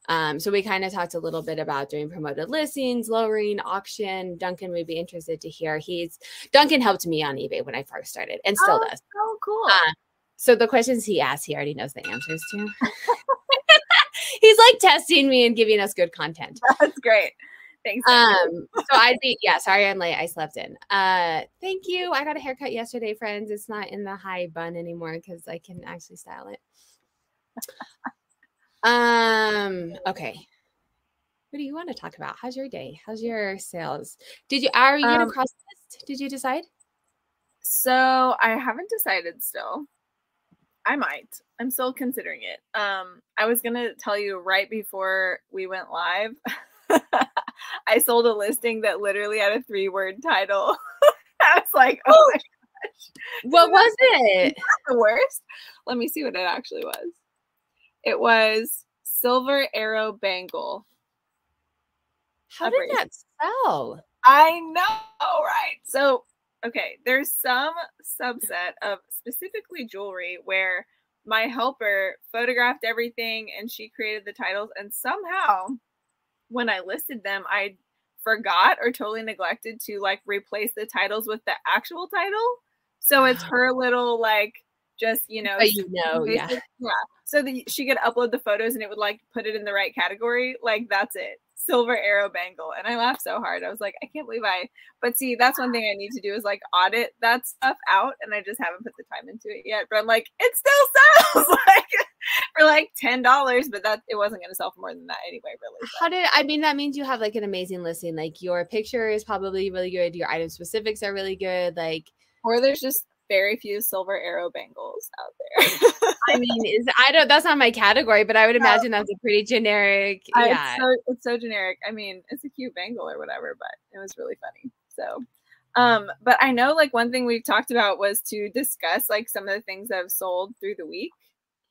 Um, so we kind of talked a little bit about doing promoted listings, lowering auction. Duncan would be interested to hear. He's Duncan helped me on eBay when I first started and still oh, does. Oh, cool. Uh, so the questions he asked, he already knows the answers to. He's like testing me and giving us good content. That's great. Thanks. Um, so I'd be yeah, sorry I'm late. I slept in. Uh thank you. I got a haircut yesterday, friends. It's not in the high bun anymore because I can actually style it. um, okay. What do you want to talk about? How's your day? How's your sales? Did you are you gonna um, cross list? Did you decide? So I haven't decided still. I might. I'm still considering it. Um, I was gonna tell you right before we went live. I sold a listing that literally had a three word title. I was like, oh, oh my gosh. What was it? the worst. Let me see what it actually was. It was silver arrow bangle. How did that sell? I know, right? So, okay, there's some subset of specifically jewelry where my helper photographed everything and she created the titles, and somehow when I listed them, I forgot or totally neglected to like replace the titles with the actual title. So it's ah. her little like just you know, you know, yeah, yeah. So that she could upload the photos and it would like put it in the right category. Like that's it silver arrow bangle. And I laughed so hard. I was like, I can't believe I, but see, that's one thing I need to do is like audit that stuff out. And I just haven't put the time into it yet. But I'm like, it still sells like for like $10, but that it wasn't going to sell for more than that anyway, really. How did, I mean, that means you have like an amazing listing. Like your picture is probably really good. Your item specifics are really good. Like, or there's just very few silver arrow bangles out there. I mean, is I don't that's not my category, but I would imagine that's a pretty generic. Yeah, it's so, it's so generic. I mean, it's a cute bangle or whatever, but it was really funny. So, um, but I know like one thing we've talked about was to discuss like some of the things that have sold through the week,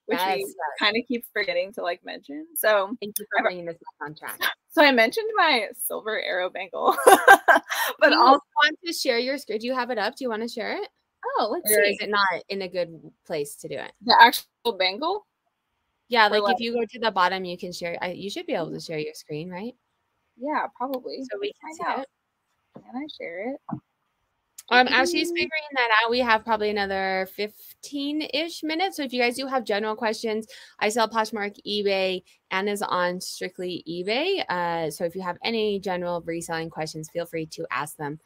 which yes, we kind of keep forgetting to like mention. So thank you for bringing this contract. So I mentioned my silver arrow bangle, but also want to share your screen. Do you have it up? Do you want to share it? Oh, let's see. is it not in a good place to do it? The actual bangle? Yeah, like if you go to the bottom, you can share. I, you should be able to mm-hmm. share your screen, right? Yeah, probably. So we can see it. Can I share it? Um, as she's figuring that out, we have probably another 15 ish minutes. So if you guys do have general questions, I sell Poshmark eBay and is on strictly eBay. Uh, so if you have any general reselling questions, feel free to ask them.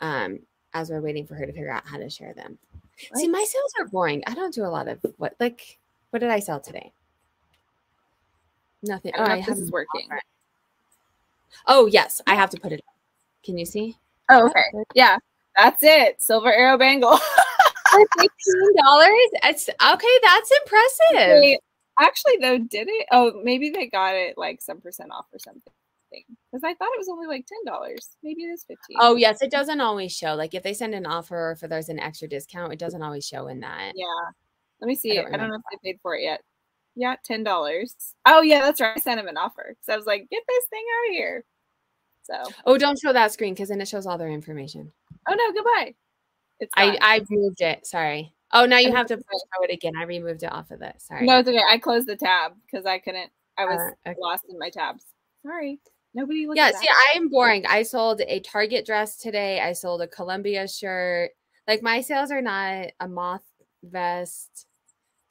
Um, as we're waiting for her to figure out how to share them. Right. See, my sales are boring. I don't do a lot of what like what did I sell today? Nothing. Oh, I, this is working. Oh yes, I have to put it. Up. Can you see? Oh, okay. Yeah, that's it. Silver arrow bangle. For fifteen dollars. It's okay. That's impressive. Wait, actually, though, did it? Oh, maybe they got it like some percent off or something because I thought it was only like ten dollars. Maybe it is fifteen. Oh yes, it doesn't always show. Like if they send an offer or if there's an extra discount, it doesn't always show in that. Yeah. Let me see. I don't, I don't know if they paid for it yet. Yeah, ten dollars. Oh yeah, that's right. I sent him an offer. So I was like, get this thing out of here. So Oh, don't show that screen because then it shows all their information. Oh no, goodbye. It's I I moved it. Sorry. Oh, now you have to show it again. I removed it off of it. Sorry. No, it's okay. I closed the tab because I couldn't. I was uh, okay. lost in my tabs. Sorry. Nobody Yeah, see, I am boring. I sold a Target dress today. I sold a Columbia shirt. Like my sales are not a moth vest,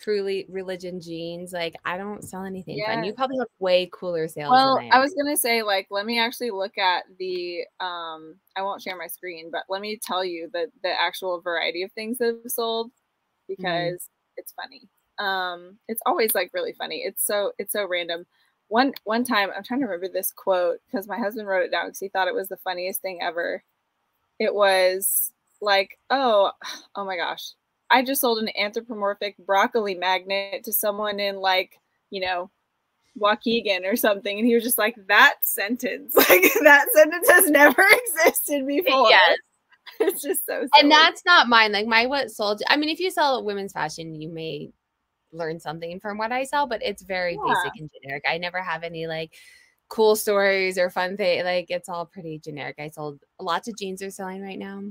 True Religion jeans. Like I don't sell anything yeah. fun. You probably have way cooler sales. Well, I, I, was gonna say, like, let me actually look at the um I won't share my screen, but let me tell you the the actual variety of things that have sold mm-hmm. because mm-hmm. it's funny. Um, it's always like really funny. It's so it's so random one one time i'm trying to remember this quote because my husband wrote it down because he thought it was the funniest thing ever it was like oh oh my gosh i just sold an anthropomorphic broccoli magnet to someone in like you know waukegan or something and he was just like that sentence like that sentence has never existed before yes it's just so silly. and that's not mine like my what sold i mean if you sell women's fashion you may learn something from what I sell, but it's very yeah. basic and generic. I never have any like cool stories or fun thing. Like it's all pretty generic. I sold lots of jeans are selling right now.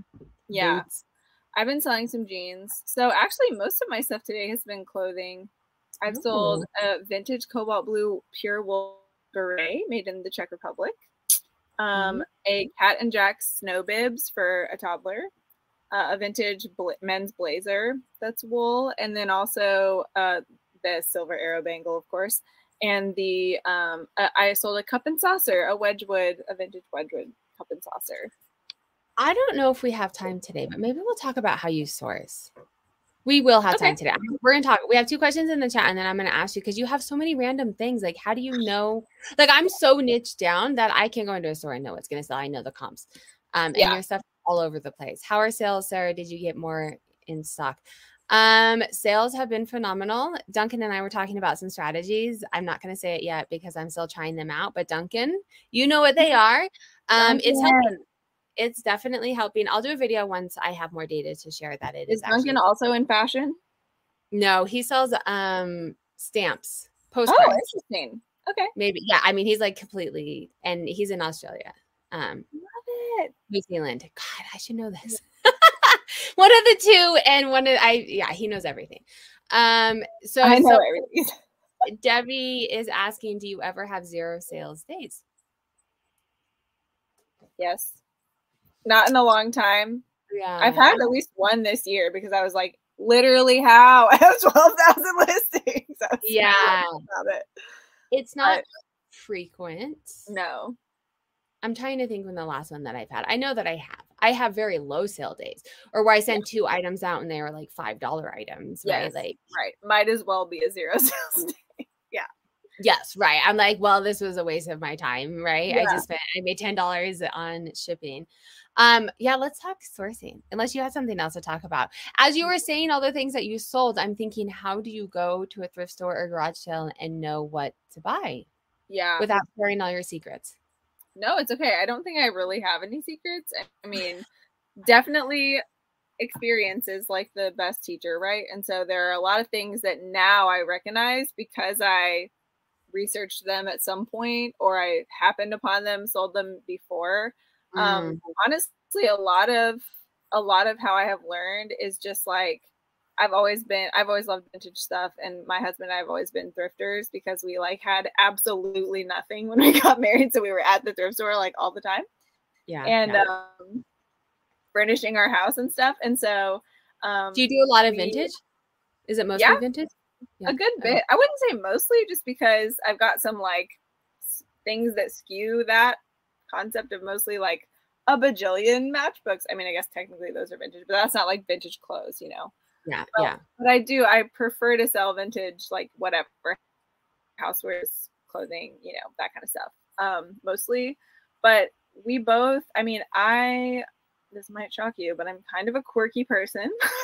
Yeah. Boots. I've been selling some jeans. So actually most of my stuff today has been clothing. I've Ooh. sold a vintage cobalt blue pure wool beret made in the Czech Republic. Um, mm-hmm. a cat and jack snow bibs for a toddler uh, a vintage men's blazer that's wool, and then also uh, the silver arrow bangle, of course. And the um, uh, I sold a cup and saucer, a Wedgwood, a vintage Wedgwood cup and saucer. I don't know if we have time today, but maybe we'll talk about how you source. We will have okay. time today. We're gonna talk. We have two questions in the chat, and then I'm gonna ask you because you have so many random things. Like, how do you know? Like, I'm so niched down that I can go into a store and know what's gonna sell. I know the comps. Um, and yeah. your stuff all over the place. How are sales, Sarah? Did you get more in stock? Um, sales have been phenomenal. Duncan and I were talking about some strategies. I'm not going to say it yet because I'm still trying them out. But Duncan, you know what they are. Um, it's helping. It's definitely helping. I'll do a video once I have more data to share that it is. is Duncan actually- also in fashion? No, he sells um stamps, Oh, postcards. interesting. Okay. Maybe. Yeah, I mean he's like completely and he's in Australia. Um Love it. New Zealand. God, I should know this. one of the two and one of I yeah, he knows everything. Um so, I know so everything. Debbie is asking, do you ever have zero sales days? Yes. Not in a long time. Yeah. I've had at least one this year because I was like, literally how? I have 12,000 listings. Yeah. It. it's not but- frequent. No. I'm trying to think when the last one that I've had. I know that I have. I have very low sale days, or where I send two items out and they are like five dollar items. Yes. Right? Like Right. Might as well be a zero sales day. Yeah. Yes, right. I'm like, well, this was a waste of my time, right? I just spent. I made ten dollars on shipping. Um, yeah, let's talk sourcing. Unless you had something else to talk about. As you were saying all the things that you sold, I'm thinking, how do you go to a thrift store or garage sale and know what to buy Yeah. without sharing all your secrets? No, it's okay. I don't think I really have any secrets. I mean, definitely experience is like the best teacher, right? And so there are a lot of things that now I recognize because I researched them at some point or I happened upon them, sold them before. Um honestly a lot of a lot of how I have learned is just like I've always been I've always loved vintage stuff and my husband and I have always been thrifters because we like had absolutely nothing when we got married so we were at the thrift store like all the time yeah. and yeah. um furnishing our house and stuff and so um do you do a lot of we- vintage? Is it mostly Yeah. vintage? Yeah. a good bit. I wouldn't say mostly just because I've got some like things that skew that concept of mostly like a bajillion matchbooks. I mean, I guess technically those are vintage, but that's not like vintage clothes, you know. Yeah, Well, yeah. But I do, I prefer to sell vintage, like whatever housewares, clothing, you know, that kind of stuff. Um, mostly. But we both, I mean, I this might shock you, but I'm kind of a quirky person.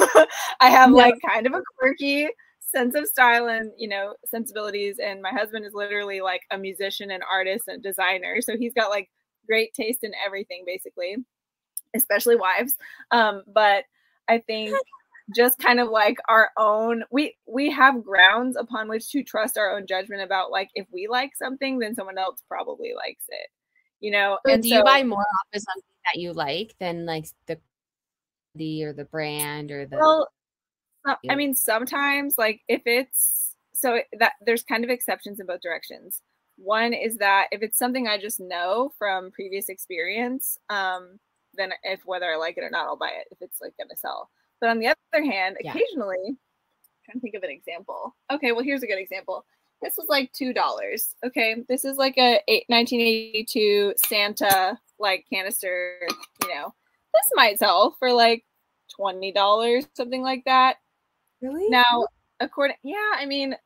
I have No. like kind of a quirky sense of style and you know sensibilities and my husband is literally like a musician and artist and designer so he's got like great taste in everything basically especially wives um but i think just kind of like our own we we have grounds upon which to trust our own judgment about like if we like something then someone else probably likes it you know So and do you buy more off of something that you like than like the the or the brand or the Well. I mean, sometimes like if it's so that there's kind of exceptions in both directions. One is that if it's something I just know from previous experience, um, then if whether I like it or not, I'll buy it if it's like gonna sell. But on the other hand, Yeah. occasionally, I'm trying to think of an example. Okay, well here's a good example. This was like two dollars. Okay, this is like a 1982 Santa like canister. You know, this might sell for like twenty dollars, something like that. really Now, according, yeah, I mean,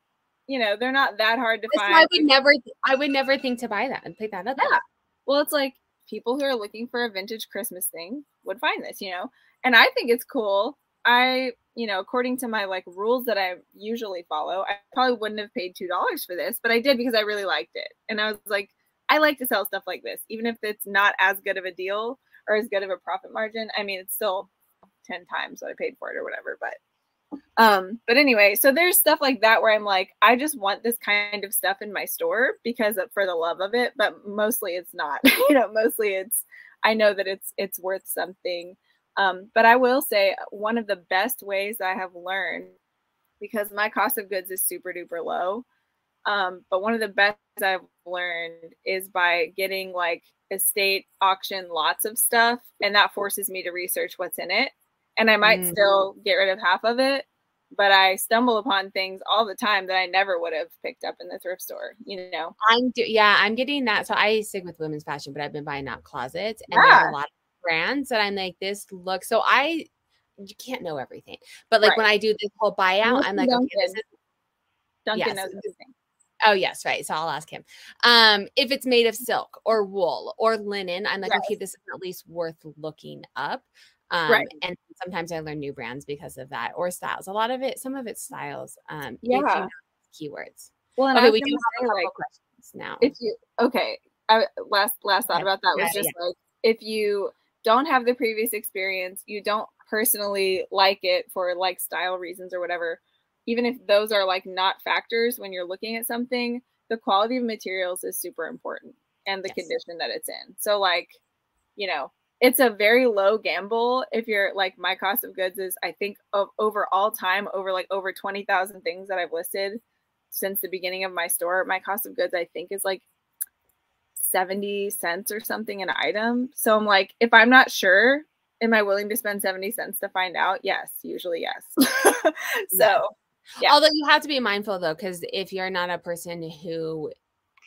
you know, they're not that hard to This- find. I would never I would never think to buy that and pick that up. Yeah. Well, it's like people who are looking for a vintage Christmas thing would find this, you know, and I think it's cool. I, you know, according to my like rules that I usually follow, I probably wouldn't have paid two dollars for this, but I did because I really liked it, and I was like, I like to sell stuff like this, even if it's not as good of a deal or as good of a profit margin. I mean, it's still ten times what I paid for it or whatever, but um but anyway so there's stuff like that where i'm like i just want this kind of stuff in my store because of, for the love of it but mostly it's not. You know mostly it's i know that it's it's worth something. Um but i will say one of the best ways i have learned because my cost of goods is super duper low um but one of the best i've learned is by getting like estate auction lots of stuff and that forces me to research what's in it and I might Mm. still get rid of half of it, but I stumble upon things all the time that I never would have picked up in the thrift store, you know. I'm do- yeah, I'm getting that. So I stick with women's fashion, but I've been buying out closets and Yeah. a lot of brands that I'm like, this looks so I you can't know everything. But like Right. when I do this whole buyout, I'm like, okay, this is Duncan Yes. knows everything. Oh yes, right. So I'll ask him. Um, if it's made of silk or wool or linen, I'm like, Yes. okay, this is at least worth looking up. Um, Right. and sometimes I learn new brands because of that or styles. A lot of it, some of it's styles. Um, Yeah. keywords. Well, and Okay, we do have a couple like questions now. if you okay, I last last thought about that was Yeah, just like if you don't have the previous experience, you don't personally like it for like style reasons or whatever, even if those are like not factors when you're looking at something, the quality of materials is super important and the yes. condition that it's in. So like, you know, it's a very low gamble if you're like my cost of goods is I think of over all time over like over 20,000 things that I've listed since the beginning of my store, my cost of goods I think is like 70 cents or something an item. So I'm like, if I'm not sure, am I willing to spend 70 cents to find out? Yes, usually yes. so, yeah. Although you have to be mindful though, because if you're not a person who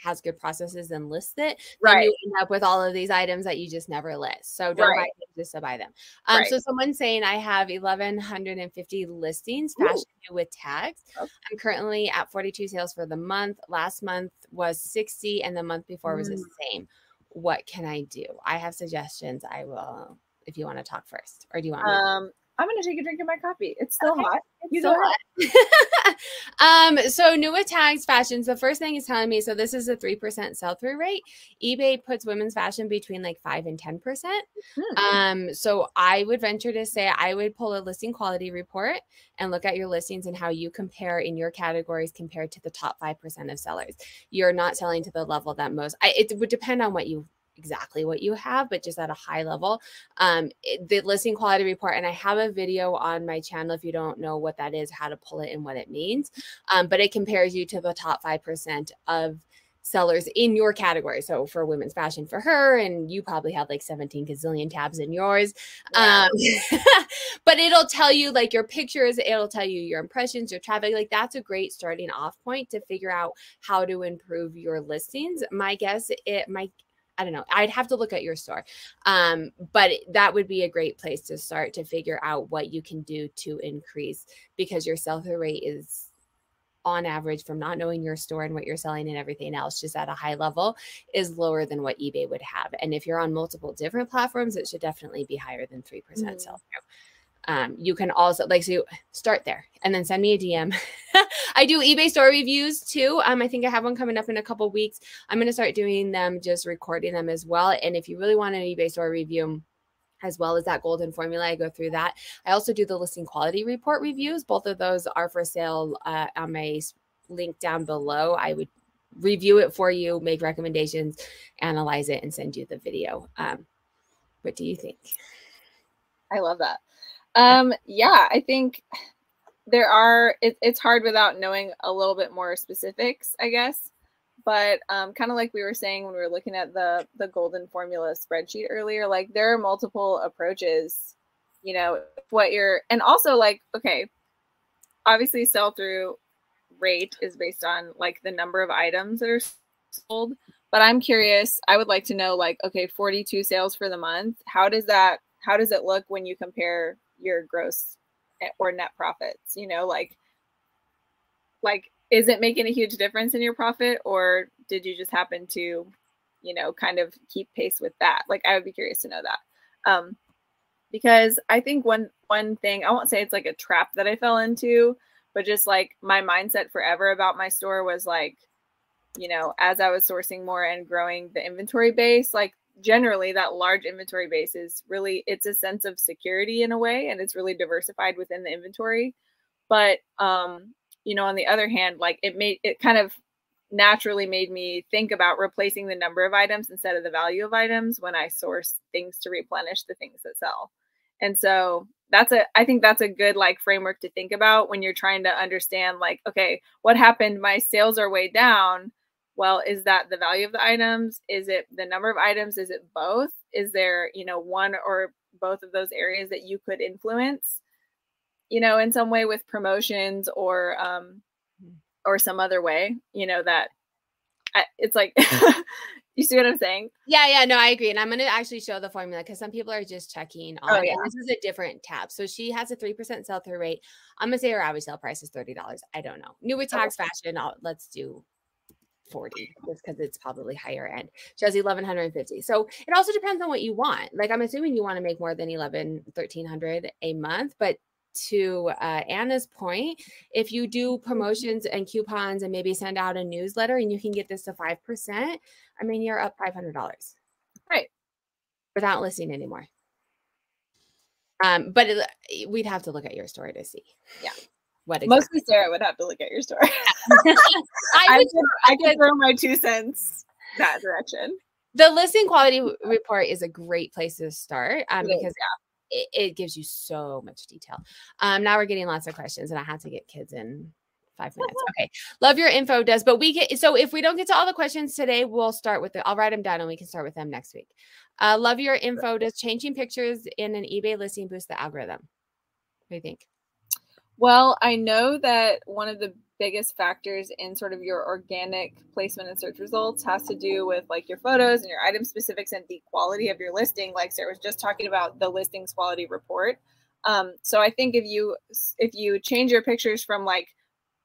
has good processes and lists it, right. you end up with all of these items that you just never list. So don't right. buy them just to buy them. Um, right. So someone's saying I have 1,150 listings, fashion with tags. Okay. I'm currently at 42 sales for the month. Last month was 60, and the month before mm. was the mm. same. What can I do? I have suggestions. I will if you want to talk first, or do you want? Um, I'm gonna take a drink of my coffee. It's still okay. hot. You go ahead. um, so new with tags fashions. The first thing is telling me so this is a three percent sell through rate. eBay puts women's fashion between like five and ten percent. Mm-hmm. Um, so I would venture to say I would pull a listing quality report and look at your listings and how you compare in your categories compared to the top five percent of sellers. You're not selling to the level that most. I, it would depend on what you exactly what you have, but just at a high level. Um, the listing quality report, and I have a video on my channel if you don't know what that is, how to pull it and what it means. Um, but it compares you to the top 5% of sellers in your category. So for women's fashion for her, and you probably have like 17 gazillion tabs in yours. Um, but it'll tell you like your pictures, it'll tell you your impressions, your traffic. Like that's a great starting off point to figure out how to improve your listings. My guess it my I don't know. I'd have to look at your store. Um, but that would be a great place to start to figure out what you can do to increase because your sell through rate is on average from not knowing your store and what you're selling and everything else just at a high level is lower than what eBay would have. And if you're on multiple different platforms, it should definitely be higher than 3% mm sell through um, you can also like so start there and then send me a DM. I do eBay store reviews too. Um, I think I have one coming up in a couple weeks. I'm gonna start doing them, just recording them as well. And if you really want an eBay store review, as well as that golden formula. I go through that. I also do the listing quality report reviews. Both of those are for sale uh, on my link down below. I would review it for you, make recommendations, analyze it, and send you the video. Um, what do you think? I love that. Um, yeah, I think there are. It, it's hard without knowing a little bit more specifics, I guess. But um, kind of like we were saying when we were looking at the the golden formula spreadsheet earlier, like there are multiple approaches. You know what you're, and also like okay, obviously sell through rate is based on like the number of items that are sold. But I'm curious. I would like to know like okay, 42 sales for the month. How does that? How does it look when you compare your gross or net profits you know like like is it making a huge difference in your profit or did you just happen to you know kind of keep pace with that? Like i would be curious to know that. Um because i think one one thing i won't say it's like a trap that i fell into but just like my mindset forever about my store was like you know as i was sourcing more and growing the inventory base like generally that large inventory base is really it's a sense of security in a way and it's really diversified within the inventory. But um you know on the other hand like it made it kind of naturally made me think about replacing the number of items instead of the value of items when i source things to replenish the things that sell. And so that's a i think that's a good like framework to think about when you're trying to understand like okay what happened? My sales are way down well is that the value of the items? Is it the number of items? Is it both? Is there you know one or both of those areas that you could influence you know in some way with promotions or um mm-hmm. or some other way you know that I, it's like you see what i'm saying? Yeah yeah no i agree and i'm going to actually show the formula because some people are just checking oh, on oh, yeah. this is a different tab so she has a 3% sell-through rate. I'm going to say her average sale price is $30 i don't know. New with tags okay. fashion I'll, let's do 40 just because it's probably higher end. She has 1150. So it also depends on what you want. Like I'm assuming you want to make more than 11, 1300 a month, but to uh, Anna's point, if you do promotions and coupons and maybe send out a newsletter and you can get this to 5%, I mean, you're up $500. Right. Without listing anymore. Um, but it, we'd have to look at your story to see. Yeah. What exactly. mostly Sarah would have to look at your story. I, I, could, I could throw my two cents that direction. The listing quality report is a great place to start um, because yeah. it, it, gives you so much detail. Um, now we're getting lots of questions, and I have to get kids in five minutes. Okay. Love your info does, but we get so if we don't get to all the questions today, we'll start with it. I'll write them down and we can start with them next week. Uh, love your info. Does changing pictures in an eBay listing boost the algorithm? What do you think? Well, I know that one of the biggest factors in sort of your organic placement and search results has to do with like your photos and your item specifics and the quality of your listing. Like Sarah was just talking about the listings quality report. Um, so I think if you if you change your pictures from like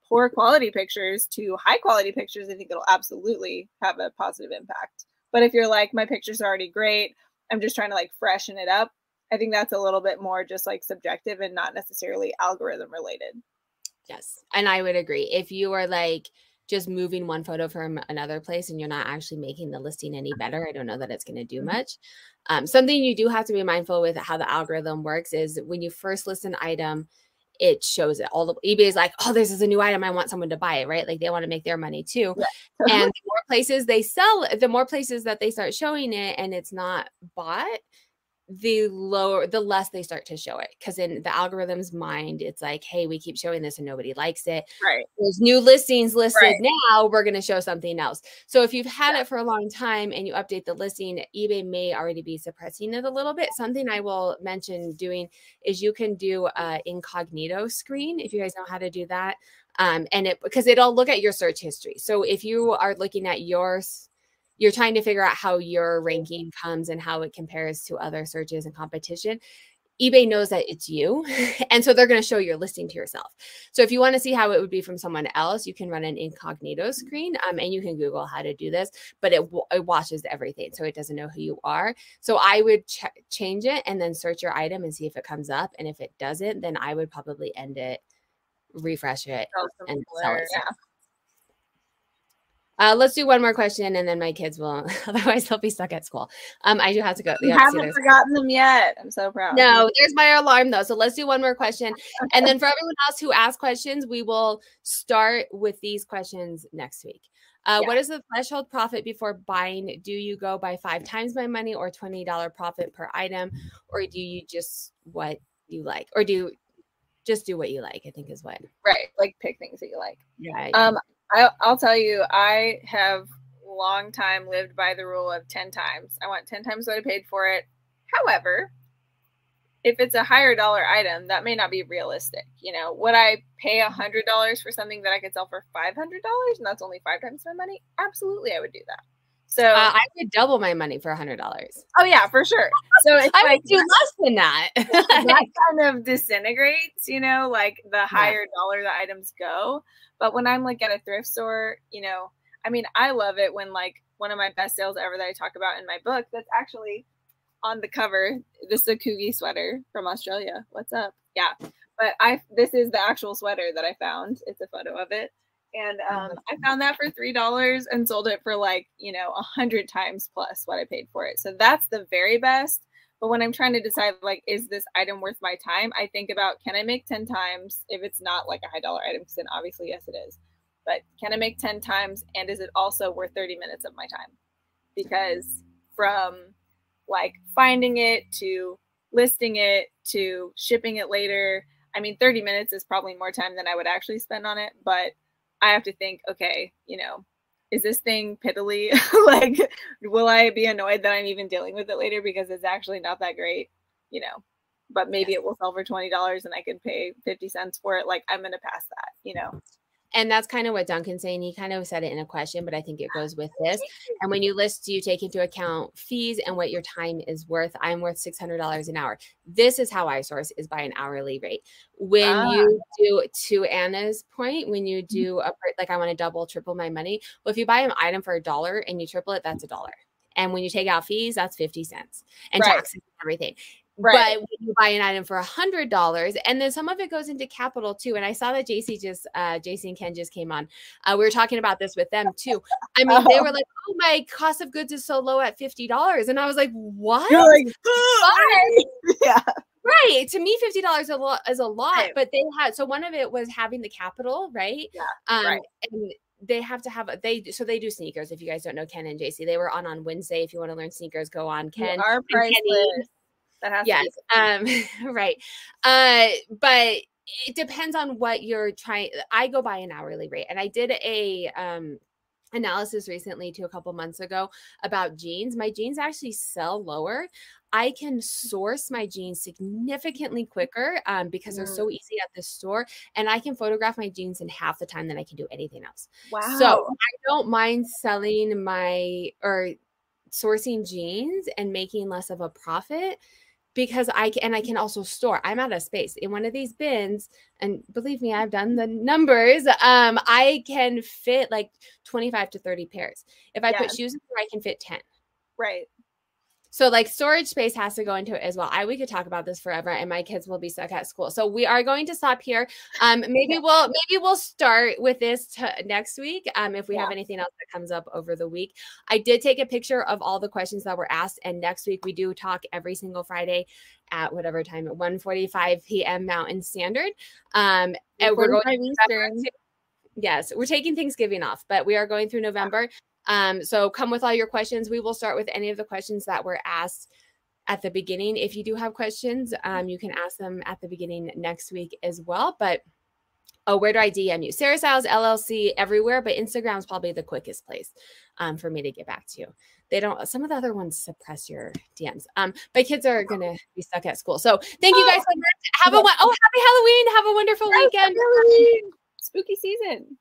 poor quality pictures to high quality pictures, I think it'll absolutely have a positive impact. But if you're like, my pictures are already great, I'm just trying to like freshen it up, I think that's a little bit more just like subjective and not necessarily algorithm related. Yes. And I would agree. If you are like just moving one photo from another place and you're not actually making the listing any better, I don't know that it's going to do mm-hmm. much. Um, something you do have to be mindful with how the algorithm works is when you first list an item, it shows it all the eBay is like, oh, this is a new item. I want someone to buy it, right? Like they want to make their money too. Yeah. and the more places they sell, the more places that they start showing it and it's not bought, the lower the less they start to show it because in the algorithm's mind it's like hey we keep showing this and nobody likes it. Right. There's new listings listed right. now we're going to show something else. So if you've had yeah. it for a long time and you update the listing ebay may already be suppressing it a little bit. Something i will mention doing is you can do a incognito screen if you guys know how to do that um, and it because it'll look at your search history. So if you are looking at yours you're trying to figure out how your ranking comes and how it compares to other searches and competition eBay knows that it's you. And so they're going to show your listing to yourself. So if you want to see how it would be from someone else, you can run an incognito screen um, and you can Google how to do this, but it, it watches everything. So it doesn't know who you are. So I would ch- change it and then search your item and see if it comes up. And if it doesn't, then I would probably end it, refresh it, and sell it. Yeah. Uh, let's do one more question and then my kids will, otherwise they'll be stuck at school. Um, I do have to go. You haven't forgotten them yet. I'm so proud. No, there's my alarm though. So let's do one more question. and then for everyone else who asks questions, we will start with these questions next week. Uh, yeah. What is the threshold profit before buying? Do you go by five times my money or $20 profit per item? Or do you just what you like? Or do you just do what you like? I think is what. Right. Like pick things that you like. Yeah. Um, I, I'll tell you, I have long time lived by the rule of 10 times. I want 10 times what I paid for it. However, if it's a higher dollar item, that may not be realistic. You know, would I pay a hundred dollars for something that I could sell for five hundred dollars and that's only five times my money? Absolutely, I would do that. So uh, I would double my money for a hundred dollars. Oh yeah, for sure. So it's I like, would do less than that. that kind of disintegrates, you know, like the higher yeah. dollar the items go. But when I'm like at a thrift store, you know, I mean, I love it when like one of my best sales ever that I talk about in my book that's actually on the cover. This is a Coogi sweater from Australia. What's up? Yeah. But I this is the actual sweater that I found. It's a photo of it. And oh, um, I found that for three dollars and sold it for like, you know, a hundred times plus what I paid for it. So that's the very best. But when I'm trying to decide, like, is this item worth my time? I think about can I make 10 times if it's not like a high dollar item? Because then obviously, yes, it is. But can I make 10 times? And is it also worth 30 minutes of my time? Because from like finding it to listing it to shipping it later, I mean, 30 minutes is probably more time than I would actually spend on it. But I have to think, okay, you know, is this thing piddly? like, will I be annoyed that I'm even dealing with it later because it's actually not that great? You know, but maybe it will sell for $20 and I can pay 50 cents for it. Like, I'm going to pass that, you know? And that's kind of what Duncan's saying. He kind of said it in a question, but I think it goes with this. And when you list, you take into account fees and what your time is worth. I'm worth $600 an hour. This is how I source is by an hourly rate. When ah. you do, to Anna's point, when you mm-hmm. do a, like I want to double, triple my money. Well, if you buy an item for a dollar and you triple it, that's a dollar. And when you take out fees, that's 50 cents and right. taxes and everything. Right. But when you buy an item for a hundred dollars, and then some of it goes into capital too. And I saw that JC just, uh, JC and Ken just came on. Uh, we were talking about this with them too. I mean, they were like, "Oh, my cost of goods is so low at fifty dollars," and I was like, "What?" You're like, yeah. right. To me, fifty dollars a lot is a lot, right. but they had so one of it was having the capital, right? Yeah. Um, right. and they have to have a, they so they do sneakers. If you guys don't know Ken and JC, they were on on Wednesday. If you want to learn sneakers, go on Ken. Our priceless. That has yes. um right. Uh but it depends on what you're trying. I go by an hourly rate, and I did a um analysis recently to a couple months ago about jeans. My jeans actually sell lower. I can source my jeans significantly quicker um, because they're so mm. easy at the store, and I can photograph my jeans in half the time than I can do anything else. Wow! So I don't mind selling my or sourcing jeans and making less of a profit because I can and I can also store. I'm out of space in one of these bins, and believe me, I've done the numbers. Um, I can fit like 25 to 30 pairs. If I yeah. put shoes in there, I can fit 10. Right. So like storage space has to go into it as well. I we could talk about this forever and my kids will be stuck at school. So we are going to stop here. Um maybe we'll maybe we'll start with this to next week um if we yeah. have anything else that comes up over the week. I did take a picture of all the questions that were asked and next week we do talk every single Friday at whatever time at 1:45 p.m. Mountain Standard. Um and we're going Yes, we're taking Thanksgiving off, but we are going through November. Um, so come with all your questions. We will start with any of the questions that were asked at the beginning. If you do have questions, um, you can ask them at the beginning next week as well. But oh, where do I DM you? Sarah Styles LLC everywhere, but Instagram is probably the quickest place um, for me to get back to you. They don't. Some of the other ones suppress your DMs. Um, but kids are gonna be stuck at school. So thank you guys so much. Have a oh happy Halloween. Have a wonderful weekend. Halloween. Spooky season.